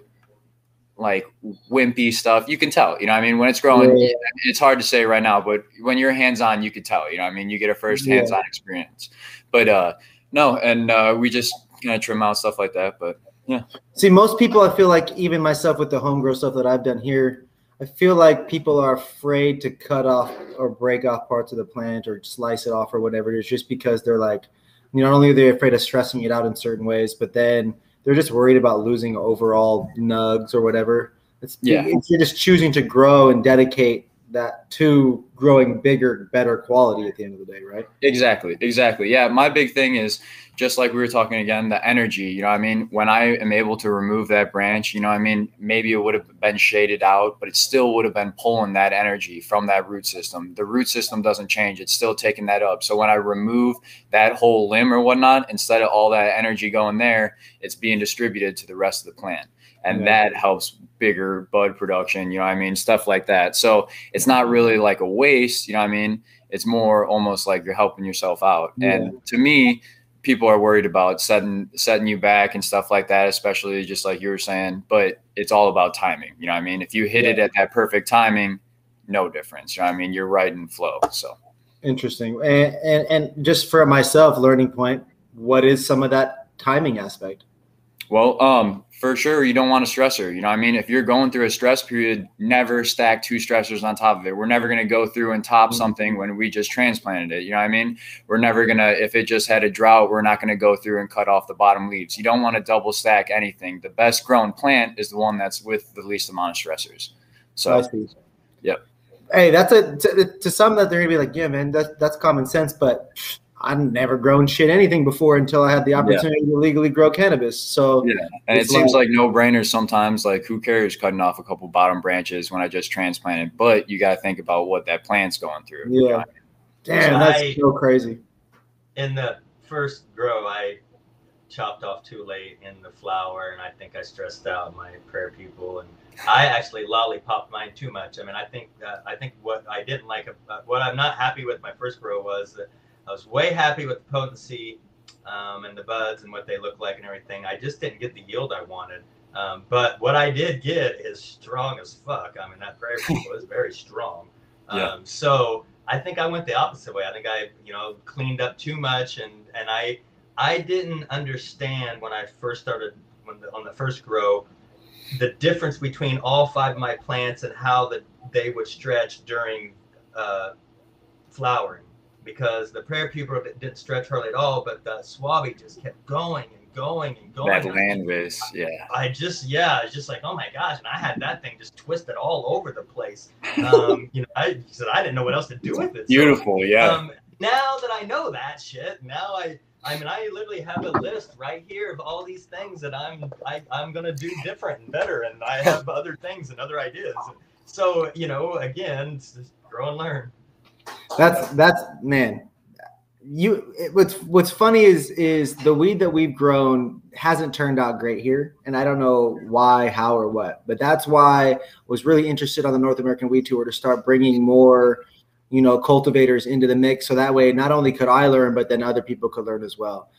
like wimpy stuff, you can tell. You know I mean? When it's growing, yeah. it's hard to say right now, but when you're hands on, you can tell. You know I mean? You get a first hands on experience. But uh, no, and uh, we just kind of trim out stuff like that. But yeah. See, most people, I feel like even myself with the home grow stuff that I've done here I feel like people are afraid to cut off or break off parts of the plant or slice it off or whatever it is, just because they're like, you know, not only are they afraid of stressing it out in certain ways, but then they're just worried about losing overall nugs or whatever. It's, yeah. It's, you're just choosing to grow and dedicate that to growing bigger, better quality at the end of the day, right? Exactly, exactly. Yeah, my big thing is just like we were talking again, the energy. You know, I mean, when I am able to remove that branch, you know, I mean, maybe it would have been shaded out, but it still would have been pulling that energy from that root system. The root system doesn't change; it's still taking that up. So when I remove that whole limb or whatnot, instead of all that energy going there, it's being distributed to the rest of the plant and yeah. that helps bigger bud production you know i mean? Stuff like that. So it's not really like a waste you know i mean? It's more almost like you're helping yourself out. Yeah. and to me people are worried about setting setting you back and stuff like that especially just like you were saying but it's all about timing you know i mean? If you hit yeah. it at that perfect timing no difference you know i mean? You're right in flow so. Interesting. And, and and just for myself learning point what is some of that timing aspect? Well, um, for sure, you don't want a stressor. You know, I mean, if you're going through a stress period, never stack two stressors on top of it. We're never going to go through and top mm-hmm. something when we just transplanted it. You know, I mean, we're never going to, if it just had a drought, we're not going to go through and cut off the bottom leaves. You don't want to double stack anything. The best grown plant is the one that's with the least amount of stressors. So, yep. Hey, that's a to, to some that they're gonna be like, yeah, man, that's that's common sense, but I'd never grown shit anything before until I had the opportunity yeah. to legally grow cannabis. So yeah, and it seems like, like no brainer sometimes. Like who cares cutting off a couple bottom branches when I just transplanted? But you got to think about what that plant's going through. Yeah, damn, that's I, so crazy. In the first grow, I chopped off too late in the flower, and I think I stressed out my prayer people, and I actually lollipopped mine too much. I mean, I think uh, I think what I didn't like, uh, what I'm not happy with my first grow was that I was way happy with the potency um, and the buds and what they look like and everything. I just didn't get the yield I wanted. Um, but what I did get is strong as fuck. I mean, that people is very strong. Um, yeah. So I think I went the opposite way. I think I, you know, cleaned up too much, and and I, I didn't understand when I first started when the, on the first grow, the difference between all five of my plants and how that they would stretch during uh, flowering because the prayer pupa didn't stretch hardly at all, but the Swabi just kept going and going and going. That land base, yeah. I just, yeah, it's just like, oh my gosh, and I had that thing just twisted all over the place. Um, you know, I said I didn't know what else to do with it. Beautiful, so, yeah. Um, now that I know that shit, now I, I mean, I literally have a list right here of all these things that I'm, I, I'm gonna do different and better, and I have other things and other ideas. So, you know, again, just grow and learn. That's that's man. You it, what's what's funny is is the weed that we've grown hasn't turned out great here, and I don't know why, how, or what. But that's why I was really interested on the North American Weed Tour to start bringing more, you know, cultivators into the mix, so that way not only could I learn, but then other people could learn as well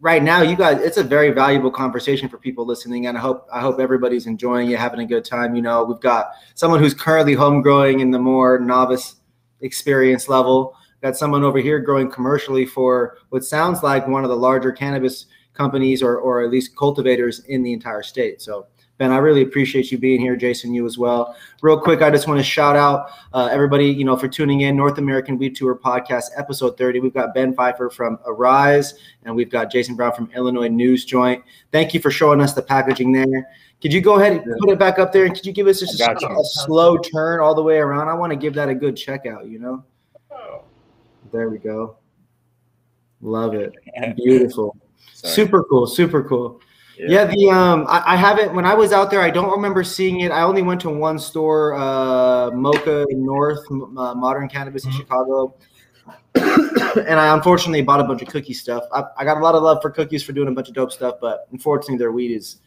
right now you guys it's a very valuable conversation for people listening and i hope i hope everybody's enjoying it having a good time you know we've got someone who's currently home growing in the more novice experience level. Got someone over here growing commercially for what sounds like one of the larger cannabis companies or, or at least cultivators in the entire state. So, Ben, I really appreciate you being here. Jason, you as well. Real quick, I just want to shout out uh, everybody, you know, for tuning in. North American Weed Tour Podcast, episode 30. We've got Ben Pfeifer from Aeriz, and we've got Jason Brown from Illinois News Joint. Thank you for showing us the packaging there. Could you go ahead and put it back up there? And could you give us just a, a, slow turn all the way around? I want to give that a good checkout, you know? Oh. There we go. Love it. Beautiful. Sorry. Super cool. Super cool. Yeah. yeah, the um I, I, haven't when I was out there, I don't remember seeing it. I only went to one store, uh MOCA North, uh, Modern Cannabis in mm-hmm. Chicago. and I unfortunately bought a bunch of cookie stuff. I, I got a lot of love for cookies for doing a bunch of dope stuff, but unfortunately their weed is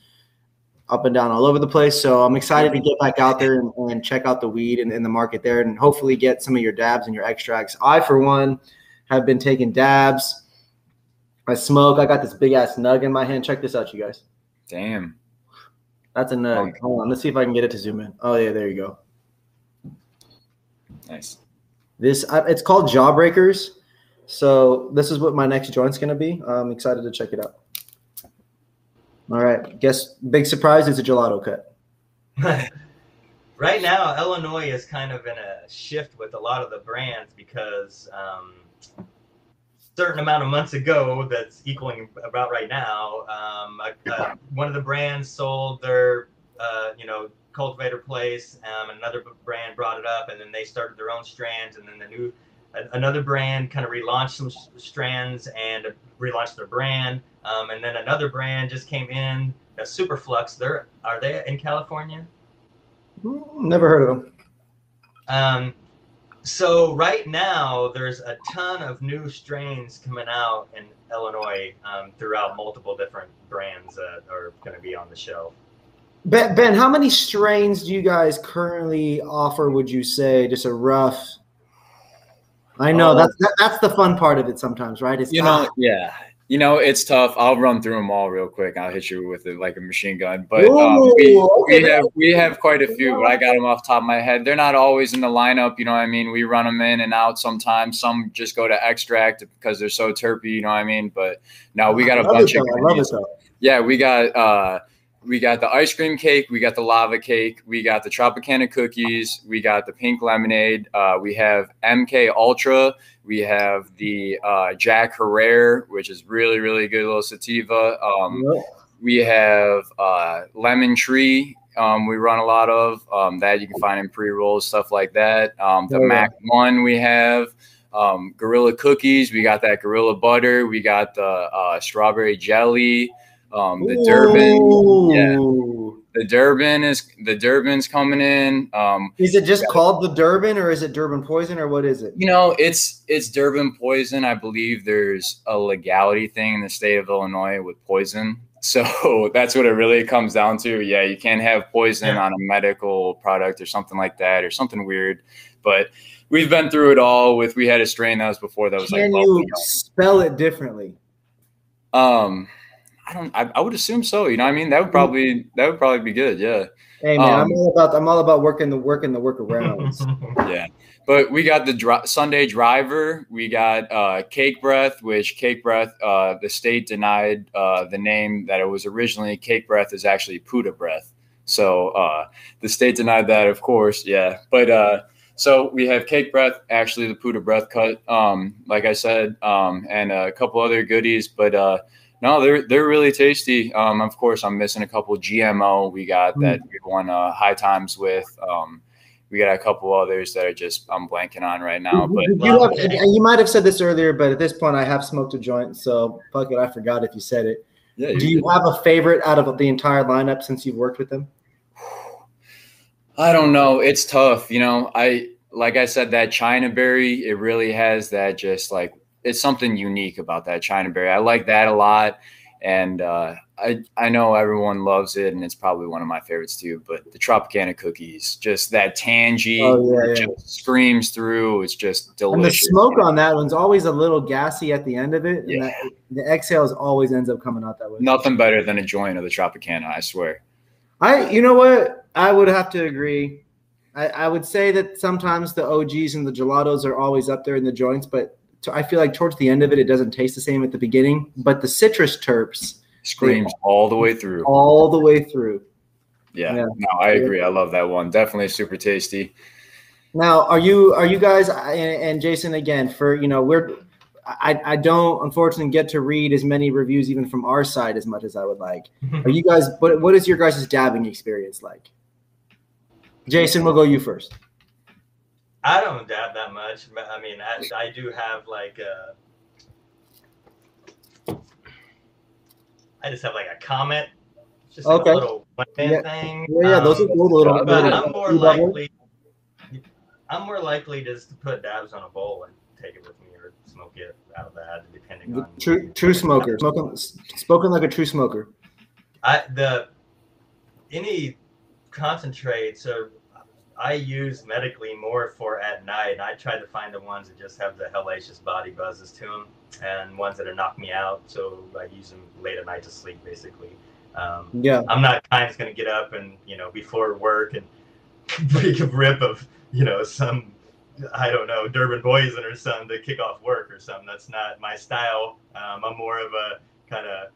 up and down all over the place. So I'm excited to get back out there and, and check out the weed and in the market there and hopefully get some of your dabs and your extracts. I, for one, have been taking dabs. I smoke. I got this big ass nug in my hand. Check this out, you guys. Damn. That's a nug. Oh. Hold on. Let's see if I can get it to zoom in. Oh, yeah. There you go. Nice. This, it's called Jawbreakers. So this is what my next joint's going to be. I'm excited to check it out. All right. Guess big surprise is a gelato cut. right now, Illinois is kind of in a shift with a lot of the brands because um, certain amount of months ago, that's equaling about right now, um, one of the brands sold their uh, you know, cultivator place, um, another brand brought it up, and then they started their own strands, and then the new another brand kind of relaunched some strands and relaunched their brand, um, and then another brand just came in, a Superflux. They're are they in California? Never heard of them. Um, so right now there's a ton of new strains coming out in Illinois um, throughout multiple different brands that are going to be on the shelf. Ben, ben, how many strains do you guys currently offer? Would you say just a rough? I know oh. that's that, that's the fun part of it sometimes, right? It's you know, yeah, you know, it's tough. I'll run through them all real quick. I'll hit you with it like a machine gun. But um, we, we have we have quite a few. But I got them off the top of my head. They're not always in the lineup. You know what I mean? We run them in and out sometimes. Some just go to extract because they're so terpy. You know what I mean? But no, we got a bunch of. I love it though. Yeah, we got. uh we got the ice cream cake, we got the lava cake, we got the Tropicana cookies, we got the pink lemonade, uh, we have MK Ultra, we have the uh, Jack Herer, which is really really good little sativa. Um, We have uh, Lemon Tree. Um, we run a lot of um, that you can find in pre rolls, stuff like that. Um, the oh, Mac One we have. Um, Gorilla cookies. We got that Gorilla butter. We got the uh, strawberry jelly. Um, the Durban, yeah, the Durban is the Durban's coming in. Um, is it just called the Durban, or is it Durban Poison, or what is it? You know, it's it's Durban Poison. I believe there's a legality thing in the state of Illinois with poison, so that's what it really comes down to. Yeah, you can't have poison yeah. on a medical product or something like that, or something weird. But we've been through it all. With we had a strain that was before that was Can like. Can you spell it differently? Um. I don't. I, I, would assume so. You know, I mean, that would mm. probably that would probably be good. Yeah. Hey man, um, I'm all about I'm all about working the work and the workarounds. yeah, but we got the dri- Sunday driver. We got uh, Cake Breath, which Cake Breath, uh, the state denied uh, the name that it was originally. Cake Breath is actually Puda Breath. So uh, the state denied that, of course. Yeah, but uh, so we have Cake Breath, actually the Puda Breath cut. Um, like I said, um, and a couple other goodies, but uh, no, they're they're really tasty. Um, of course, I'm missing a couple GMO. We got mm. that we won uh, high times with. Um, we got a couple others that are just I'm blanking on right now. But you, have, you might have said this earlier, but at this point, I have smoked a joint, so fuck it, I forgot if you said it. Yeah, Do you have a favorite out of the entire lineup since you've worked with them? I don't know. It's tough. You know, I like I said that China berry. It really has that just like it's something unique about that China berry. I like that a lot, and uh, I I know everyone loves it, and it's probably one of my favorites too. But the Tropicana cookies, just that tangy, oh, yeah, yeah. just screams through. It's just delicious. And the smoke on that one's always a little gassy at the end of it. Yeah. That, the exhales always ends up coming out that way. Nothing better than a joint of the Tropicana, I swear. I you know what I would have to agree. I, I would say that sometimes the OGs and the gelatos are always up there in the joints, but I feel like towards the end of it, it doesn't taste the same at the beginning, but the citrus terps screams all the way through. All the way through. Yeah, yeah. no, I agree. I love that one. Definitely super tasty. Now, are you are you guys and Jason again for you know we're I, I don't unfortunately get to read as many reviews even from our side as much as I would like. are you guys what what is your guys' dabbing experience like? Jason, we'll go you first. I don't dab that much. But, I mean, I, I do have like a, uh, just have like a comment. Just like okay. a little one yeah. thing. Yeah, yeah, those are um, cool little. But little, I'm more likely. I'm more likely just to put dabs on a bowl and take it with me or smoke it out of that, depending on. True, true smoker. Smoking, spoken like a true smoker. I the any concentrates or I use medically more for at night. I try to find the ones that just have the hellacious body buzzes to them and ones that are knock me out. So I use them late at night to sleep, basically. Um, yeah. I'm not kind of going to get up and, you know, before work and break a rip of, you know, some, I don't know, Durban Poison or something to kick off work or something. That's not my style. Um, I'm more of a kind of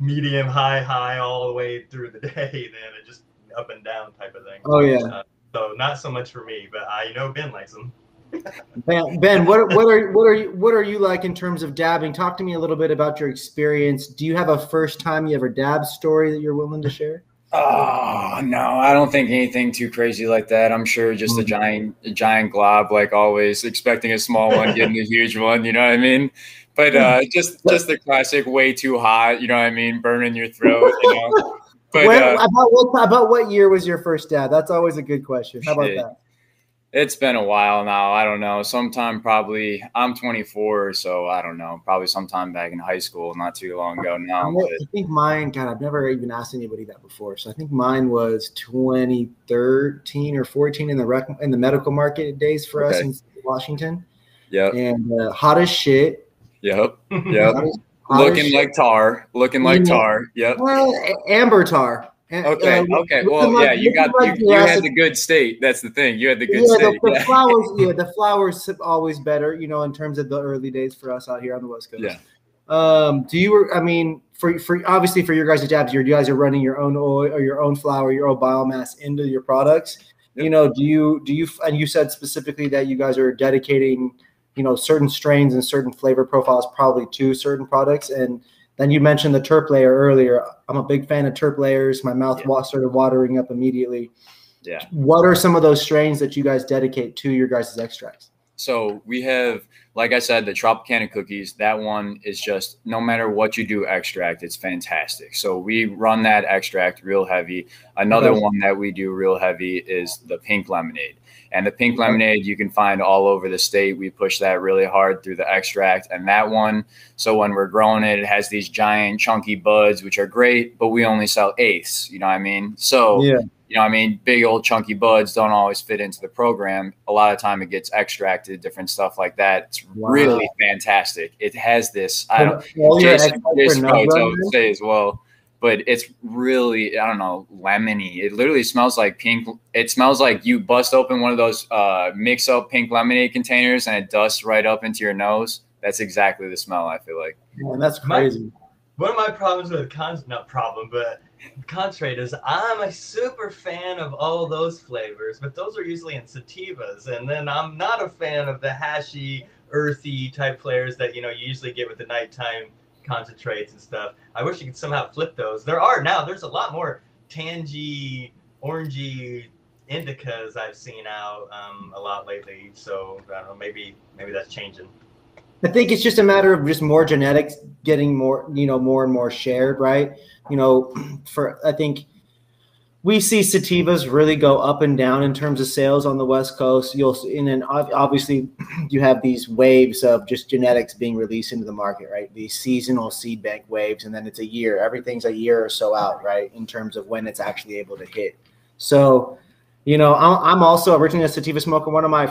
medium, high, high all the way through the day than a just up and down type of thing. Oh, yeah. Uh, so not so much for me, but I know Ben likes them. ben, ben, what what are what are you what are you like in terms of dabbing? Talk to me a little bit about your experience. Do you have a first time you ever dab story that you're willing to share? Oh no, I don't think anything too crazy like that. I'm sure just a giant, a giant glob, like always, expecting a small one, getting a huge one. You know what I mean? But uh, just just the classic, way too hot. You know what I mean? Burning your throat. You know. But when, uh, about what about what year was your first dad? That's always a good question. How about that? It's been a while now. I don't know. Sometime probably I'm 24, so I don't know. Probably sometime back in high school, not too long ago now. I, I think mine. God, I've never even asked anybody that before. So I think mine was 2013 or 14 in the rec, in the medical market days for okay. us in Washington. Yeah. And uh, hot as shit. Yep. Yep. Looking like tar. Looking like tar. Yep. Well, amber tar. Okay. Uh, okay. Well, like, yeah, you got like you, you had the good state. That's the thing. You had the good yeah, state. The, the yeah. flowers, yeah, the flowers are always better. You know, in terms of the early days for us out here on the West Coast. Yeah. Um, do you? I mean, for for obviously for your guys' jabs, you guys are running your own oil or your own flower, your own biomass into your products. Yep. You know, do you do you? And you said specifically that you guys are dedicating, you know, certain strains and certain flavor profiles probably to certain products and then you mentioned the terp layer earlier. I'm a big fan of terp layers. My mouth yeah. started watering up immediately. Yeah. What are some of those strains that you guys dedicate to your guys' extracts? So we have, like I said, the Tropicana cookies. That one is just no matter what you do, extract. It's fantastic. So we run that extract real heavy. Another one that we do real heavy is the pink lemonade. And the pink lemonade you can find all over the state. We push that really hard through the extract. And that one, so when we're growing it, it has these giant chunky buds, which are great, but we only sell eighths. You know what I mean? So, yeah. You know, I mean, big old chunky buds don't always fit into the program. A lot of time it gets extracted, different stuff like that. It's wow. really fantastic. It has this, I don't, Jason, Jason would say as well but it's really I don't know lemony. It literally smells like pink. It smells like you bust open one of those uh, mix up pink lemonade containers and it dusts right up into your nose. That's exactly the smell. I feel like. Man, that's crazy. My, one of my problems with cons, not problem, but concentrate is I'm a super fan of all those flavors, but those are usually in sativas, and then I'm not a fan of the hashy, earthy type flavors that you know you usually get with the nighttime concentrates and stuff. I wish you could somehow flip those. There are now. There's a lot more tangy, orangey indicas I've seen out um, a lot lately. So I don't know. Maybe maybe that's changing. I think it's just a matter of just more genetics getting more, you know, more and more shared, right? You know, for I think we see sativas really go up and down in terms of sales on the West Coast. You'll and then obviously you have these waves of just genetics being released into the market, right? These seasonal seed bank waves, and then it's a year. Everything's a year or so out, right, in terms of when it's actually able to hit. So, you know, I'm also originally a sativa smoker. One of my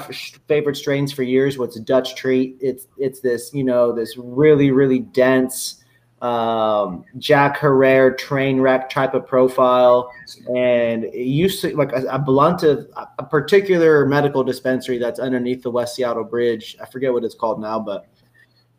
favorite strains for years was Dutch Treat. It's it's this you know this really really dense um, Jack Herer train wreck type of profile, and it used to like a, a blunt of a particular medical dispensary that's underneath the West Seattle Bridge. I forget what it's called now, but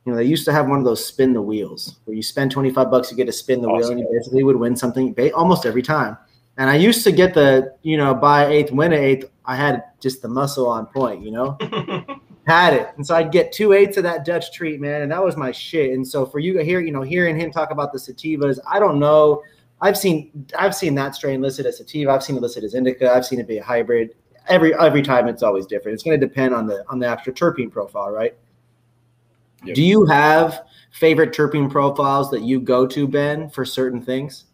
you know they used to have one of those spin the wheels where you spend twenty five bucks you get to spin the awesome. wheel, and you basically would win something almost every time. And I used to get the you know buy eighth, win an eighth. I had just the muscle on point, you know. had it. And so I'd get two eighths of that Dutch treat, man. And that was my shit. And so for you to hear, you know, hearing him talk about the sativas, I don't know. I've seen I've seen that strain listed as sativa. I've seen it listed as indica. I've seen it be a hybrid. Every every time it's always different. It's going to depend on the on the actual terpene profile, right? Yep. Do you have favorite terpene profiles that you go to, Ben, for certain things?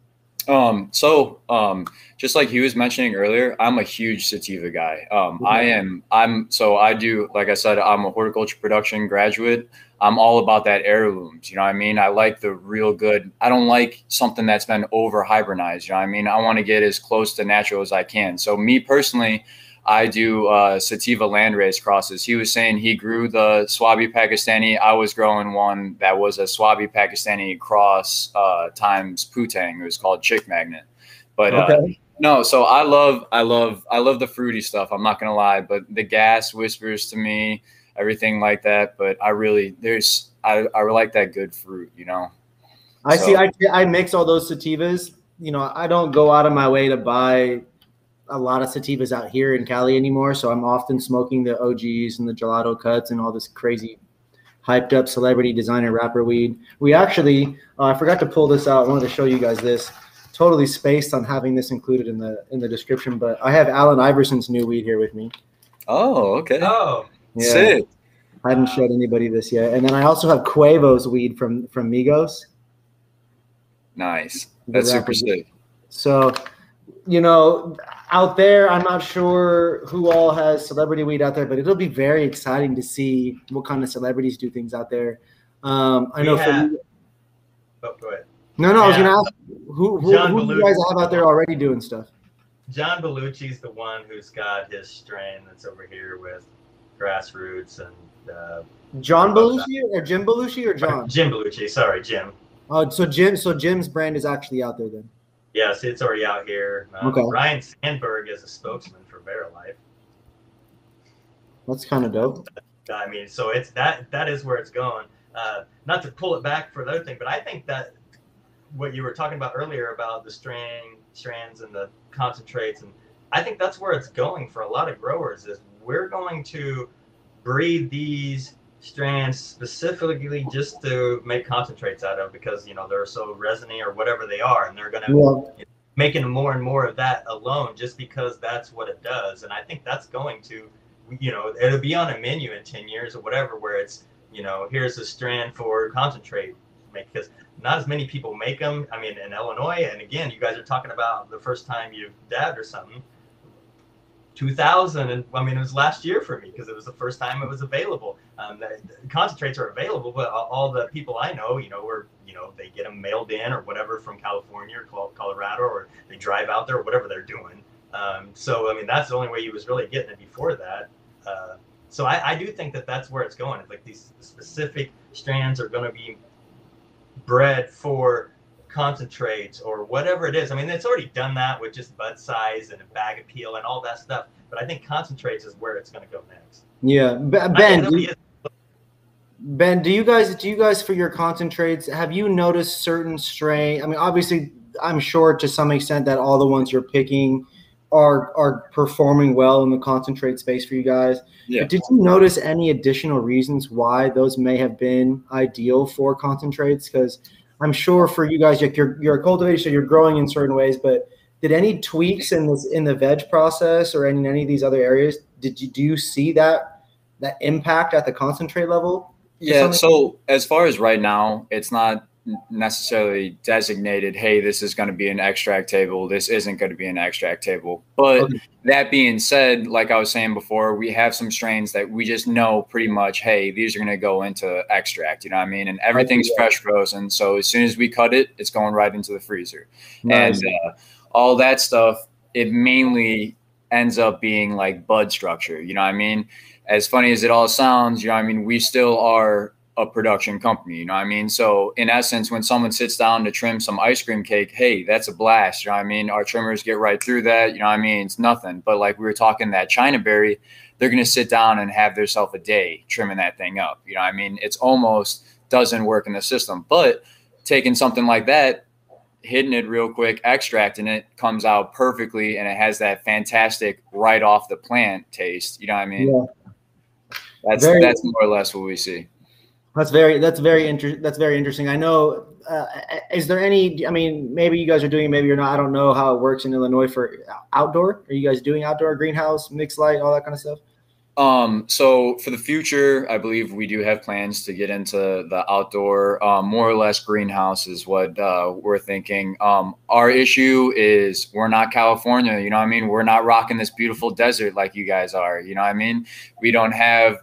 Um, so um, just like he was mentioning earlier, I'm a huge sativa guy. Um, I am. I'm so I do. Like I said, I'm a horticulture production graduate. I'm all about that heirlooms. You know what I mean? I like the real good. I don't like something that's been over hibernized. You know what I mean? I want to get as close to natural as I can. So me personally, I do uh, sativa landrace crosses. He was saying he grew the Swabi Pakistani. I was growing one that was a Swabi Pakistani cross uh, times Putang. It was called Chick Magnet. But uh, okay. uh, no, so I love, I love, I love the fruity stuff. I'm not gonna lie, but the gas whispers to me, everything like that. But I really, there's, I, I like that good fruit, you know. I so. see. I I mix all those sativas. You know, I don't go out of my way to buy a lot of sativas out here in Cali anymore. So I'm often smoking the OGs and the gelato cuts and all this crazy hyped up celebrity designer wrapper weed. We actually, uh, I forgot to pull this out. I wanted to show you guys this. totally spaced on having this included in the in the description, but I have Allen Iverson's new weed here with me. Oh, okay. Oh, Yeah, Sick. I hadn't showed anybody this yet, and then I also have Quavo's weed from from Migos. Nice. That's super rapper. sick. So, you know, out there, I'm not sure who all has celebrity weed out there, but it'll be very exciting to see what kind of celebrities do things out there. Um, I We know. have- for, oh, go ahead. no, no, I was gonna ask who who, John who do you guys have out there already doing stuff. John Belushi's the one who's got his strain that's over here with grassroots and uh, John Belushi or Jim Belushi or John? Jim Belushi. Sorry, Jim. Oh, so Jim, so Jim's brand is actually out there then. Yes, it's already out here. Um, Okay. Ryne Sandberg is a spokesman for Verilife. That's kind of dope. I mean, so it's that that is where it's going. Uh, not to pull it back for the other thing, but I think that what you were talking about earlier about the strain strands and the concentrates, and I think that's where it's going for a lot of growers. Is we're going to breed these strands specifically just to make concentrates out of because you know they're so resiny or whatever they are, and they're going to Yeah, making more and more of that alone just because that's what it does. And i think that's going to you know it'll be on a menu in 10 years or whatever where it's you know here's a strand for concentrate make because not as many people make them i mean in illinois. And again you guys are talking about the first time you've dabbed or something 2000 and i mean it was last year for me because it was the first time it was available. Um, the, the concentrates are available but all, the people i know you know were you know they get them mailed in or whatever from california or colorado or they drive out there or whatever they're doing. Um, so i mean that's the only way you was really getting it before that. Uh, so I, I do think that that's where it's going. Like these specific strands are going to be bred for concentrates or whatever it is. I mean, it's already done that with just bud size and a bag appeal and all that stuff. But I think concentrates is where it's going to go next. yeah. Be- Ben, know do, Ben, do you guys do you guys for your concentrates have you noticed certain strain? I mean, obviously, I'm sure to some extent that all the ones you're picking are are performing well in the concentrate space for you guys. Yeah. But did you notice any additional reasons why those may have been ideal for concentrates? Because I'm sure for you guys, like you're you're a cultivator, so you're growing in certain ways. But did any tweaks in this in the veg process or in any of these other areas? Did you do you see that that impact at the concentrate level? Yeah. So as far as right now, it's not necessarily designated. Hey, this is going to be an extract table. This isn't going to be an extract table. But Okay. that being said, like I was saying before, we have some strains that we just know pretty much. Hey, these are going to go into extract. You know what I mean? And everything's yeah. fresh frozen. So as soon as we cut it, it's going right into the freezer. Nice. and uh, all that stuff it mainly ends up being like bud structure you know what i mean as funny as it all sounds you know what i mean we still are a production company you know what i mean so in essence when someone sits down to trim some ice cream cake hey that's a blast you know what i mean our trimmers get right through that you know what i mean it's nothing but like we were talking that china berry they're going to sit down and have themselves a day trimming that thing up you know what i mean it's almost doesn't work in the system but taking something like that hitting it real quick, extracting it comes out perfectly, and it has that fantastic right off the plant taste. You know what I mean? Yeah. That's Very- that's more or less what we see. That's very that's very interesting. That's very interesting. I know. Uh, is there any? I mean, maybe you guys are doing. Maybe you're not. I don't know how it works in Illinois for outdoor. Are you guys doing outdoor greenhouse, mixed light, all that kind of stuff? Um, so for the future, I believe we do have plans to get into the outdoor, um, more or less greenhouse is what uh, we're thinking. Um, our issue is we're not California, you know what I mean? We're not rocking this beautiful desert like you guys are, you know what I mean? We don't have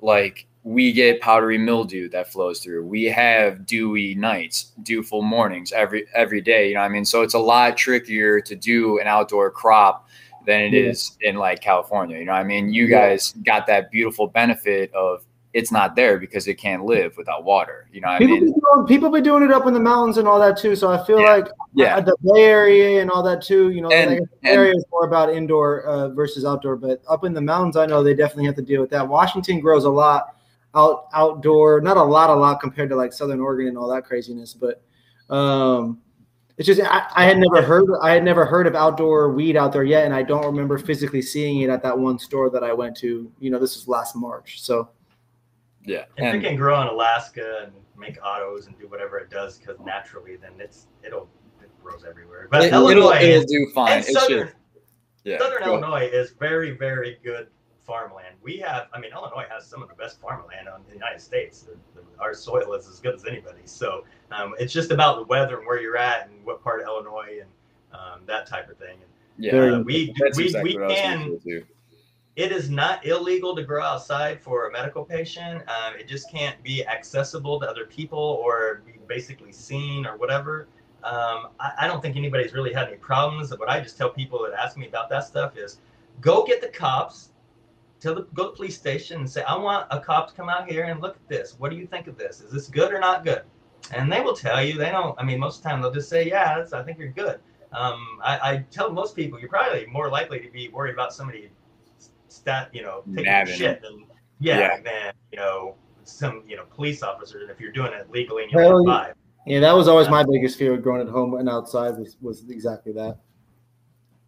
like we get powdery mildew that flows through. We have dewy nights, dewful mornings every every day, you know what I mean? So it's a lot trickier to do an outdoor crop than it Yeah. is in like California. You know what I mean? You Yeah. guys got that beautiful benefit of it's not there because it can't live without water. You know what I People mean? be doing, people be doing it up in the mountains and all that too. So I feel Yeah. like Yeah. uh, the Bay Area and all that too. You know, And- the area is more about indoor uh, versus outdoor. But up in the mountains, I know they definitely have to deal with that. Washington grows a lot out outdoor, not a lot, a lot compared to like Southern Oregon and all that craziness. But um, it's just I, I had never heard I had never heard of outdoor weed out there yet, and I don't remember physically seeing it at that one store that I went to. You know, this was last March, so. Yeah. If And it can grow in Alaska and make autos and do whatever it does, because naturally, then it's it'll it grows everywhere. But It, Illinois it'll, it'll is- do fine. and It's southern just, yeah. Southern go- Illinois is very, very good farmland. We have, I mean, Illinois has some of the best farmland on the United States. The, the, our soil is as good as anybody's. So um, it's just about the weather and where you're at and what part of Illinois and um, that type of thing. Yeah, Uh, we that's we, exactly we what I was can. It is not illegal to grow outside for a medical patient. Um, it just can't be accessible to other people or be basically seen or whatever. Um, I, I don't think anybody's really had any problems. What I just tell people that ask me about that stuff is go get the cops, tell the go to the police station and say, I want a cop to come out here and look at this. What do you think of this? Is this good or not good? And they will tell you. They don't. I mean, most of the time they'll just say, Yeah, that's, I think you're good. Um, I, I tell most people you're probably more likely to be worried about somebody stat, you know, taking your Nabbing shit than yeah, Yeah. than you know some you know police officers. And if you're doing it legally and you Hell only yeah. five. Yeah, that was always my biggest fear growing at home and outside was, was exactly that.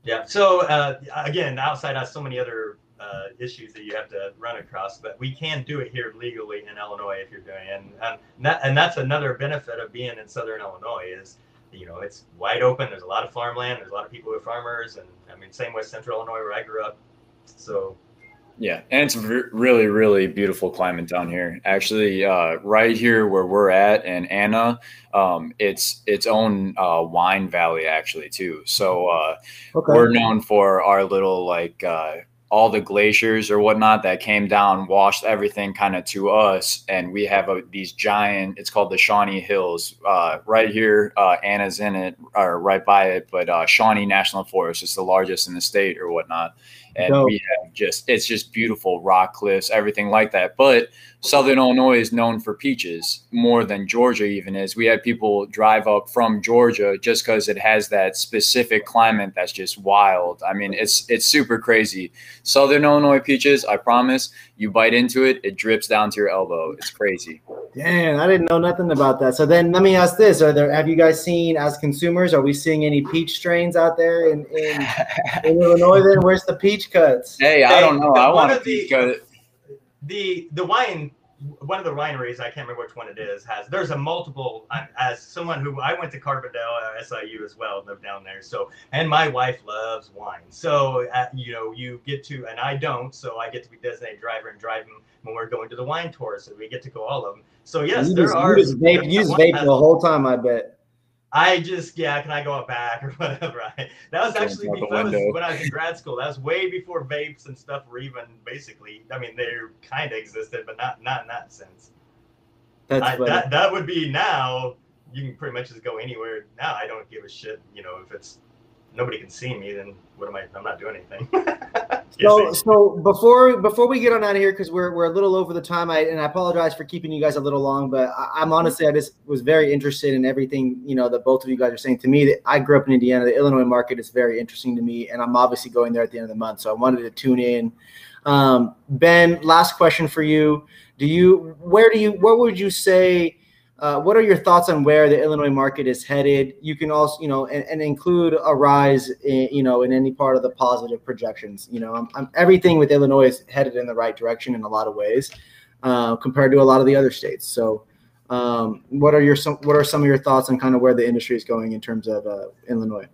Yeah. So uh, again, outside has so many other uh, issues that you have to run across, but we can do it here legally in Illinois if you're doing it. And, and that and that's another benefit of being in Southern Illinois is you know it's wide open. There's a lot of farmland. There's a lot of people who are farmers, and I mean same with Central Illinois where I grew up. So Yeah, and it's re- really, really beautiful climate down here. Actually, uh, right here where we're at in Anna, um, it's its own uh, wine valley actually too. So uh, Okay. we're known for our little like uh, all the glaciers or whatnot that came down, washed everything kind of to us, and we have a, these giant. It's called the Shawnee Hills. Uh, right here, uh, Anna's in it, or right by it, but uh, Shawnee National Forest is the largest in the state or whatnot, and Dope. we have just it's just beautiful rock cliffs, everything like that. But Southern Illinois is known for peaches more than Georgia even is. We had people drive up from Georgia just because it has that specific climate that's just wild. I mean, it's it's super crazy. Southern Illinois peaches, I promise, you bite into it, it drips down to your elbow. It's crazy. Damn, I didn't know nothing about that. So then let me ask this. Are there have you guys seen as consumers, are we seeing any peach strains out there in, in, in Illinois then? Where's the peach cuts? Hey, I don't know. I want of to the- peach cut. The the wine one of the wineries i can't remember which one it is has there's a multiple I- as someone who i went to carbondale uh, siu as well lived down there so and my wife loves wine so uh, you know you get to and i don't so i get to be designated driver and drive them when we're going to the wine tour so we get to go all of them so yes you there just, are you just vape, you just vape the whole time, I bet. I just yeah, can I go out back or whatever? I, that was Jump actually before, was when I was in grad school. That was way before vapes and stuff were even basically. I mean, they kind of existed, but not not in that sense. That's I, that that would be now. You can pretty much just go anywhere. Now I don't give a shit. You know, if it's nobody can see me, then what am I? I'm not doing anything. So, so before before we get on out of here, because we're we're a little over the time, I and I apologize for keeping you guys a little long, but I, I'm honestly I just was very interested in everything you know that both of you guys are saying to me. That I grew up in Indiana, the Illinois market is very interesting to me, and I'm obviously going there at the end of the month, so I wanted to tune in. Um, ben, last question for you: Do you where do you where would you say? Uh, what are your thoughts on where the Illinois market is headed? You can also, you know, and, and include Aeriz, in, you know, in any part of the positive projections. You know, I'm, I'm, everything with Illinois is headed in the right direction in a lot of ways, uh, compared to a lot of the other states. So, um, what are your some what are some of your thoughts on kind of where the industry is going in terms of uh, Illinois?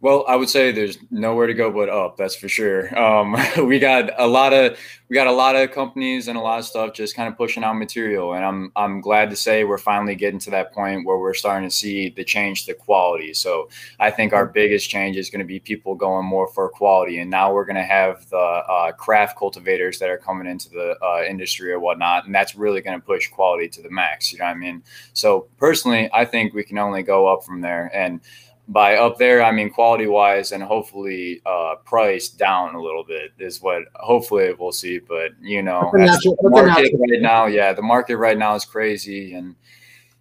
Well, I would say there's nowhere to go but up. That's for sure. Um, we got a lot of we got a lot of companies and a lot of stuff just kind of pushing out material, and I'm I'm glad to say we're finally getting to that point where we're starting to see the change to quality. So I think our biggest change is going to be people going more for quality, and now we're going to have the uh, craft cultivators that are coming into the uh, industry or whatnot, and that's really going to push quality to the max. You know what I mean? So personally, I think we can only go up from there, and by up there i mean quality wise and hopefully uh price down a little bit is what hopefully we'll see but you know That's a as natural- the market right now yeah the market right now is crazy and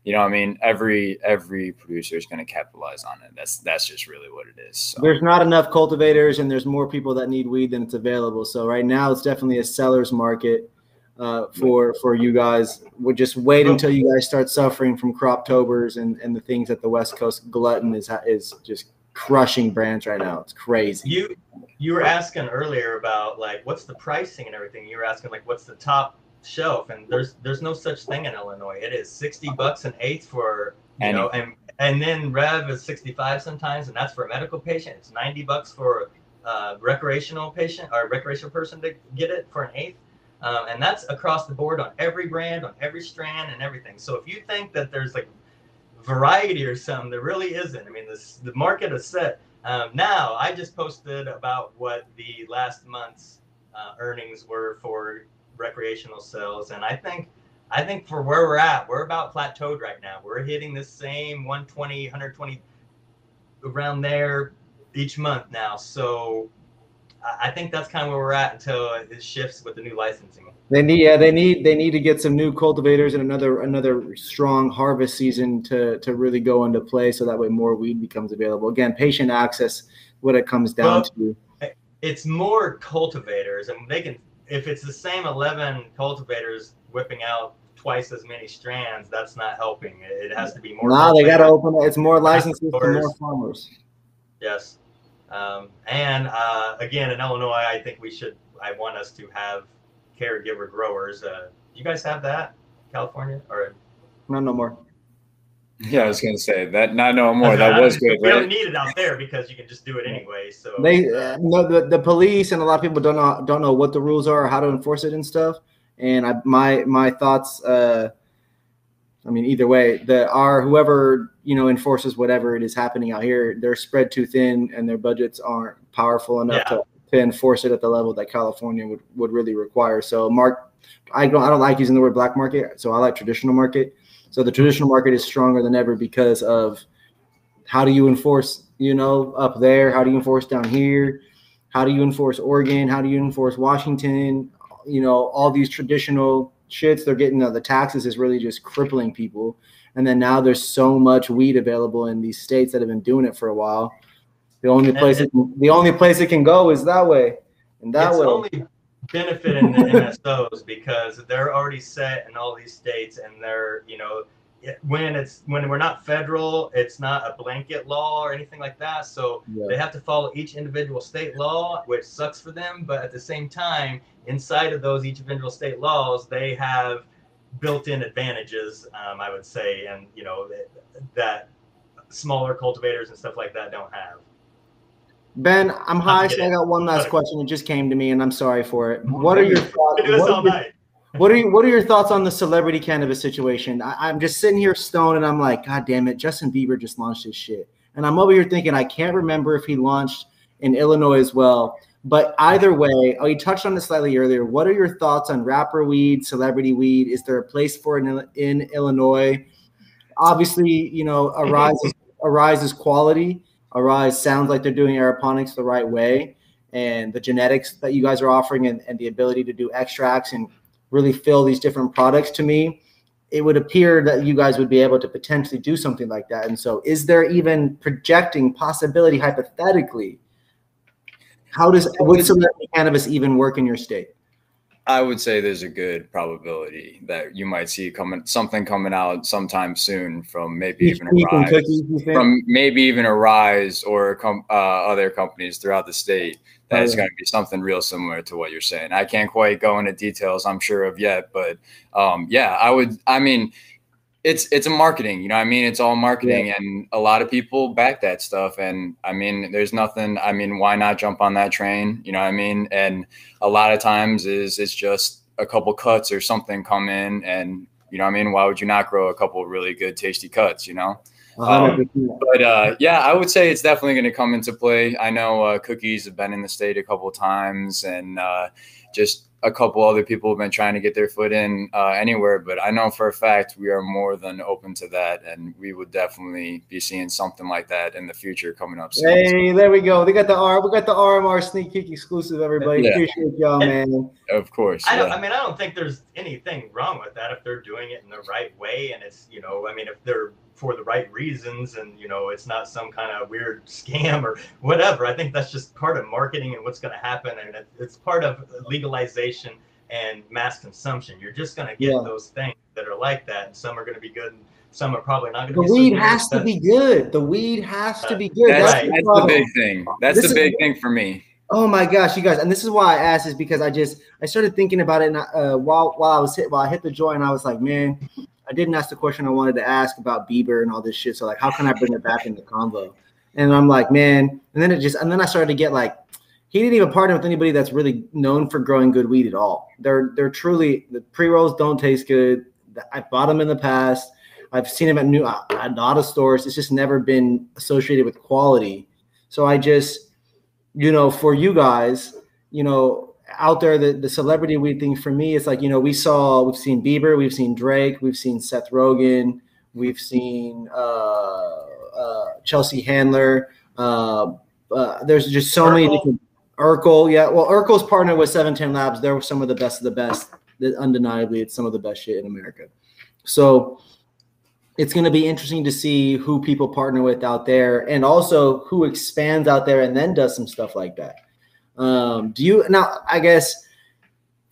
you know i mean every every producer is going to capitalize on it that's that's just really what it is so. There's not enough cultivators, and there's more people that need weed than it's available. So right now, it's definitely a seller's market uh, for for you guys. We'll just wait until you guys start suffering from croptobers and and the things that the West Coast glutton is is just crushing brands right now. It's crazy. you you were asking earlier about like what's the pricing and everything. You were asking like what's the top shelf, and there's there's no such thing in Illinois. It is sixty bucks an eighth for You Any. know, and and then Rev is 65 sometimes, and that's for a medical patient. It's 90 bucks for a recreational patient or recreational person to get it for an eighth. Um, and that's across the board on every brand, on every strand, and everything. So if you think that there's like variety or something, there really isn't. I mean, this the market is set. Um, now, I just posted about what the last month's uh, earnings were for recreational sales, and I think I think for where we're at, we're about plateaued right now. We're hitting the same 120, 120 around there each month now. So I think that's kind of where we're at until it shifts with the new licensing. They need, yeah, they need, they need to get some new cultivators and another, another strong harvest season to to really go into play, so that way more weed becomes available. Again, patient access, what it comes down Well, to. Eh, it's more cultivators, and they can if it's the same 11 cultivators whipping out twice as many strands, that's not helping. It has to be more. Now they got to open. It's more licenses for more farmers. Yes. Um, and uh, again, in Illinois, I think we should. I want us to have caregiver growers. Uh, you guys have that, California, or No, no more. Yeah, I was gonna say that. Not no more. That was mean, good, We don't need it out there because you can just do it anyway. So They uh, uh, no the, the police and a lot of people don't know don't know what the rules are or how to enforce it and stuff. And I my my thoughts. Uh, I mean, either way, the our whoever you know enforces whatever it is happening out here, they're spread too thin and their budgets aren't powerful enough Yeah. to, to enforce it at the level that California would, would really require. So, Mark, I don't I don't like using the word black market, so I like traditional market. So the traditional market is stronger than ever because of how do you enforce, you know, up there? How do you enforce down here? How do you enforce Oregon? How do you enforce Washington? You know, all these traditional shits they're getting uh, the taxes is really just crippling people. And then now there's so much weed available in these states that have been doing it for a while. The only place it can, the only place it can go is that way. And that it's way. only benefiting the MSOs because they're already set in all these states, and they're you know it- when it's when we're not federal, it's not a blanket law or anything like that. So Yeah. they have to follow each individual state law, which sucks for them. But at the same time, inside of those each individual state laws, they have built-in advantages, um, I would say, and you know that, that smaller cultivators and stuff like that don't have. Ben, I'm high, so I got one last question. It just came to me, and I'm sorry for it. What are your thoughts? We do this what What are you, what are your thoughts on the celebrity cannabis situation? I, I'm just sitting here stoned and I'm like, God damn it, Justin Bieber just launched his shit. And I'm over here thinking I can't remember if he launched in Illinois as well. But either way, oh, you touched on this slightly earlier. What are your thoughts on rapper weed, celebrity weed? Is there a place for it in, in Illinois? Obviously, you know, Aeriz is, Aeriz is quality. Aeriz sounds like they're doing aeroponics the right way. And the genetics that you guys are offering and, and the ability to do extracts and really fill these different products to me it would appear that you guys would be able to potentially do something like that. And so is there even projecting possibility hypothetically how does would cannabis even work in your state? I would say there's a good probability that you might see coming something coming out sometime soon from maybe even Aeriz, cookies, from maybe even Aeriz or com- uh, other companies throughout the state. That Oh, going to be something real similar to what you're saying. I can't quite go into details, I'm sure of yet, but um, yeah, I would. I mean, it's it's a marketing, you know. what I mean, it's all marketing, and a lot of people back that stuff. And I mean, there's nothing. I mean, why not jump on that train? You know what I mean? And a lot of times is it's just a couple cuts or something come in, and you know what I mean. Why would you not grow a couple really good, tasty cuts? You know. A hundred percent. But uh, yeah, I would say it's definitely going to come into play. I know uh, Cookies have been in the state a couple times, and uh, just a couple other people have been trying to get their foot in uh, anywhere. But I know for a fact we are more than open to that, and we would definitely be seeing something like that in the future coming up soon. Hey, there we go. They got the R. We got the RMR sneak peek exclusive. Everybody, Yeah. appreciate y'all, man. Of course, I don't. yeah. I mean, I don't think there's anything wrong with that if they're doing it in the right way, and it's you know, I mean, if they're for the right reasons, and you know, it's not some kind of weird scam or whatever. I think that's just part of marketing and what's going to happen, and it's part of legalization and mass consumption. You're just going to get Yeah. those things that are like that, and some are going to be good, and some are probably not going to be. so weed good. has to be good. The weed has to be good. That's, Right. the that's the big thing. That's This the is- big thing for me. Oh my gosh, you guys! And this is why I asked is because I just I started thinking about it and I, uh, while while I was hit while I hit the joint, I was like, man, I didn't ask the question I wanted to ask about Bieber and all this shit. So like, how can I bring it back in the convo? And I'm like, man. And then it just, and then I started to get like, he didn't even partner with anybody that's really known for growing good weed at all. They're they're truly the pre rolls don't taste good. I bought them in the past. I've seen them at new at a lot of stores. It's just never been associated with quality. So I just, you know, for you guys, you know, out there, the, the celebrity we think for me, it's like, you know, we saw, we've seen Bieber, we've seen Drake, we've seen Seth Rogen, we've seen uh, uh, Chelsea Handler. Uh, uh, there's just so Urkel. many different. Urkel, yeah. Well, Urkel's partner with 710 Labs. They're some of the best of the best. That Undeniably, it's some of the best shit in America. So it's going to be interesting to see who people partner with out there and also who expands out there and then does some stuff like that. Um, do you now? I guess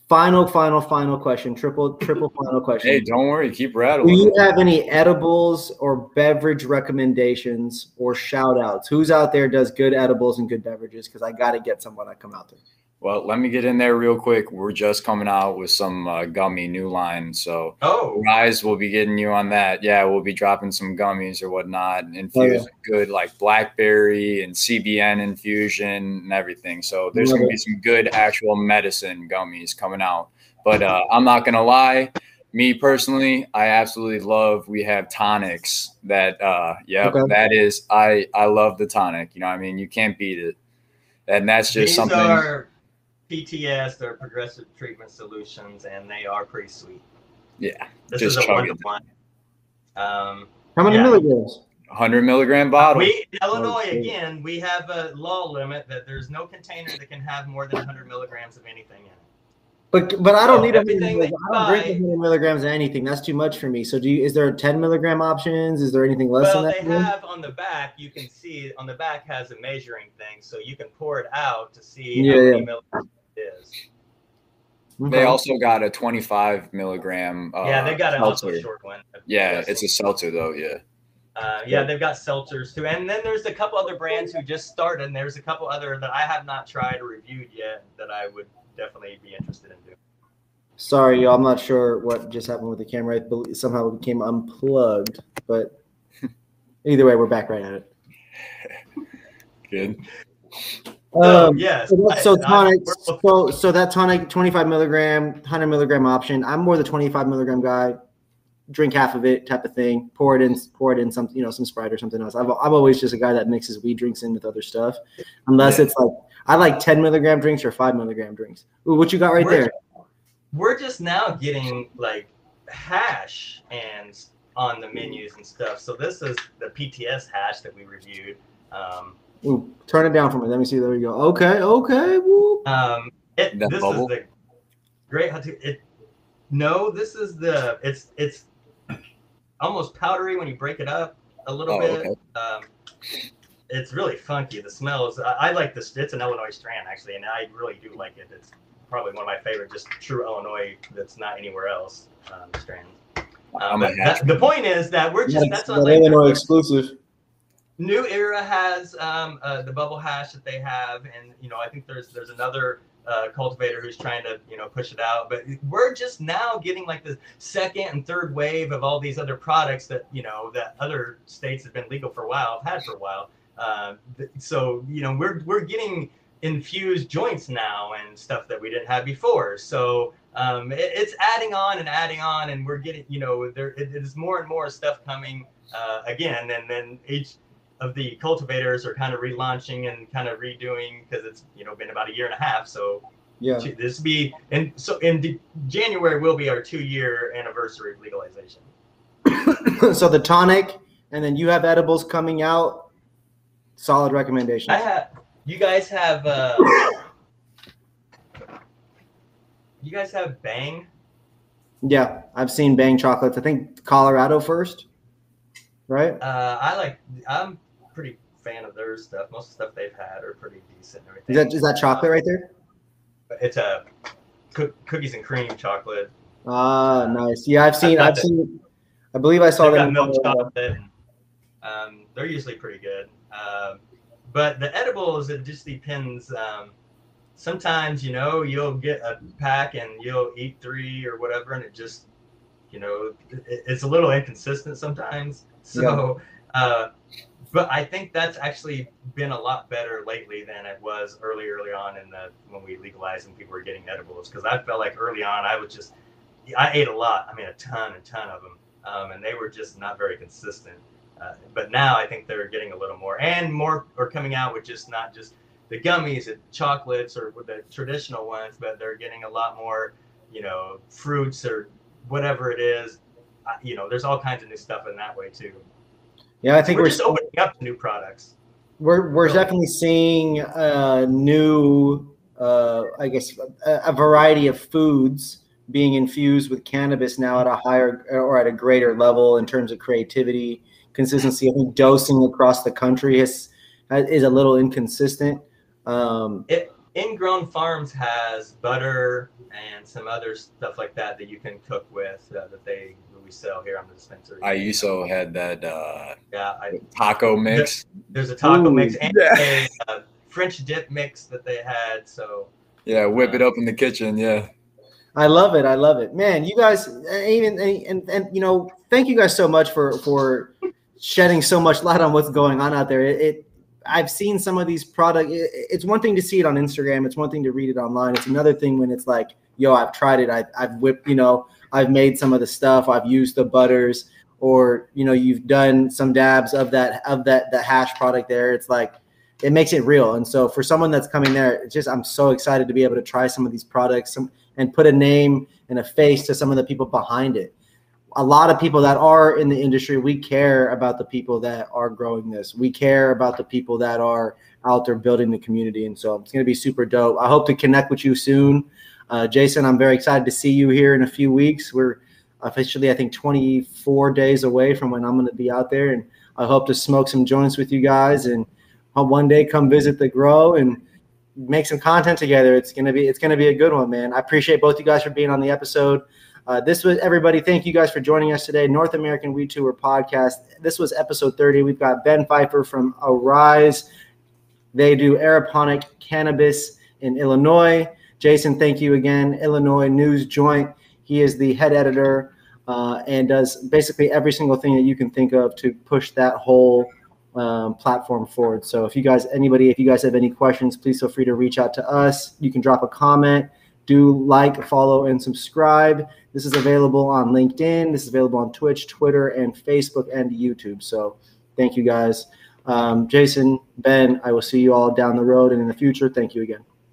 final, final, final question. Triple, triple final question. Hey, don't worry, keep rattling. Do you have any edibles or beverage recommendations or shout outs? Who's out there does good edibles and good beverages? Because I got to get some when I come out there. Well, let me get in there real quick. We're just coming out with some uh, gummy new line, so Oh, guys will be getting you on that. Yeah, we'll be dropping some gummies or whatnot, infused with good like blackberry and CBN infusion and everything. So there's gonna be some good actual medicine gummies coming out. But uh, I'm not gonna lie, me personally, I absolutely love. We have tonics that, uh, yeah, Okay. that is I I love the tonic. You know, what I mean, you can't beat it, and that's just these something. are PTS. They're progressive treatment solutions, and they are pretty sweet. yeah, This Just is a chug one it. to one. Um, How many Yeah. milligrams? 100 milligram bottle. we in Illinois again, we have a law limit that there's no container that can have more than 100 milligrams of anything in it. But but I don't So need a everything that you I don't drink buy- 100 milligrams of anything. That's too much for me. So do you? Is there 10 milligram options? Is there anything less Well, than that? Well, they have on the back. You can see on the back has a measuring thing, so you can pour it out to see Yeah, how many yeah. milligrams it is. They Okay. also got a 25 milligram. Uh, yeah, they got an also short one. Yeah, it's a seltzer though. Yeah. Uh, yeah, they've got seltzers too, and then there's a couple other brands who just started. And there's a couple other that I have not tried or reviewed yet that I would definitely be interested in doing. Sorry, y'all. I'm not sure what just happened with the camera. It somehow it became unplugged, but either way, we're back right at it. Good. So, Um, yes, so, I- I- tonic, we're- so so that tonic, 25 milligram, 100 milligram option. I'm more the 25 milligram guy. Drink half of it, type of thing. Pour it in, pour it in some, you know, some Sprite or something else. I've, I'm always just a guy that mixes weed drinks in with other stuff, unless Yeah. it's like I like 10 milligram drinks or five milligram drinks. Ooh, what you got right We're- there? we're just now getting like hash and on the menus and stuff. So this is the PTS hash that we reviewed. Um, Ooh, turn it down for me. Let me see. There we go. Okay, okay. Woo. um, it, this bubble? is the great. how to- It no, this is the it's it's almost powdery when you break it up a little Oh, bit. okay. Um, it's really funky. The smells. I, I like this. It's an Illinois strand actually, and I really do like it. It's probably one of my favorite, just true Illinois that's not anywhere else um, strands. Um, I'm but a hatch. that- the point is that we're just That's that's on like Illinois exclusive. New Era has um, uh, the bubble hash that they have, and you know I think there's there's another uh, cultivator who's trying to you know push it out. But we're just now getting like the second and third wave of all these other products that you know that other states have been legal for a while, have had for a while. Uh, so you know we're we're getting infused joints now and stuff that we didn't have before. So um, it, it's adding on and adding on, and we're getting you know there it is more and more stuff coming uh, again, and then each of the cultivators are kind of relaunching and kind of redoing because it's you know been about a year and a half. So Yeah. this will be and so in January will be our two year anniversary of legalization. so the tonic, and then you have edibles coming out. Solid recommendation. I have you guys have uh, you guys have Bang. Yeah, I've seen Bang chocolates. I think Colorado first, right? Uh, I like I'm fan of their stuff. Most of the stuff they've had are pretty decent. And Is that is that chocolate right there? It's a cook, cookies and cream chocolate. Ah, nice. Yeah, I've seen. got I've seen. I believe I saw got milk chocolate. Um, they're usually pretty good. Um, but the edibles, it just depends. Um, sometimes, you know, you'll get a pack and you'll eat three or whatever, and it just You know, it, it's a little inconsistent sometimes. So, yeah. uh, but I think that's actually been a lot better lately than it was early, early on in the when we legalized and people were getting edibles. Because I felt like early on I was just I ate a lot. I mean, a ton, a ton of them, um, and they were just not very consistent. Uh, but now I think they're getting a little more, and more are coming out with just not just the gummies and chocolates or the traditional ones, but they're getting a lot more, you know, fruits or whatever it is. You know, there's all kinds of new stuff in that way too. Yeah, I think we're, we're just opening up to new products. We're we're definitely seeing uh, new, uh, I guess, a, a variety of foods being infused with cannabis now at a higher or at a greater level in terms of creativity, consistency. I think dosing across the country is is a little inconsistent. Um, it, Ingrown Farms has butter and some other stuff like that that you can cook with uh, that they we sell here on the dispensary. I also had that uh, yeah I, taco mix. There's a taco Ooh, mix and yeah. a uh, French dip mix that they had. So yeah, whip it uh, up in the kitchen. Yeah. I love it. I love it, man. You guys, even and, and, and you know, thank you guys so much for for shedding so much light on what's going on out there. It, it I've seen some of these product. It, it's one thing to see it on Instagram. It's one thing to read it online. It's another thing when it's like, yo, I've tried it. I, I've whipped. You know, I've made some of the stuff. I've used the butters, or you know, you've done some dabs of that of that the hash product there. It's like it makes it real. And so for someone that's coming there, it's just I'm so excited to be able to try some of these products. Some and put a name and a face to some of the people behind it. A lot of people that are in the industry, we care about the people that are growing this. We care about the people that are out there building the community. And so it's going to be super dope. I hope to connect with you soon. Uh, Jason, I'm very excited to see you here in a few weeks. We're officially, I think, 24 days away from when I'm going to be out there. And I hope to smoke some joints with you guys and one day come visit the grow and make some content together. It's gonna be it's gonna be a good one, man. I appreciate both you guys for being on the episode. Uh, this was everybody. Thank you guys for joining us today. North American Weed Tour podcast. This was episode 30. We've got Ben Pfeifer from Aeriz. They do aeroponic cannabis in Illinois. Jason, thank you again. Illinois News Joint. He is the head editor uh, and does basically every single thing that you can think of to push that whole um, platform forward. So if you guys, anybody, if you guys have any questions, please feel free to reach out to us. You can drop a comment. Do like, follow, and subscribe. This is available on LinkedIn. This is available on Twitch, Twitter, and Facebook and YouTube. So thank you guys. Um, Jason, Ben, I will see you all down the road and in the future. Thank you again.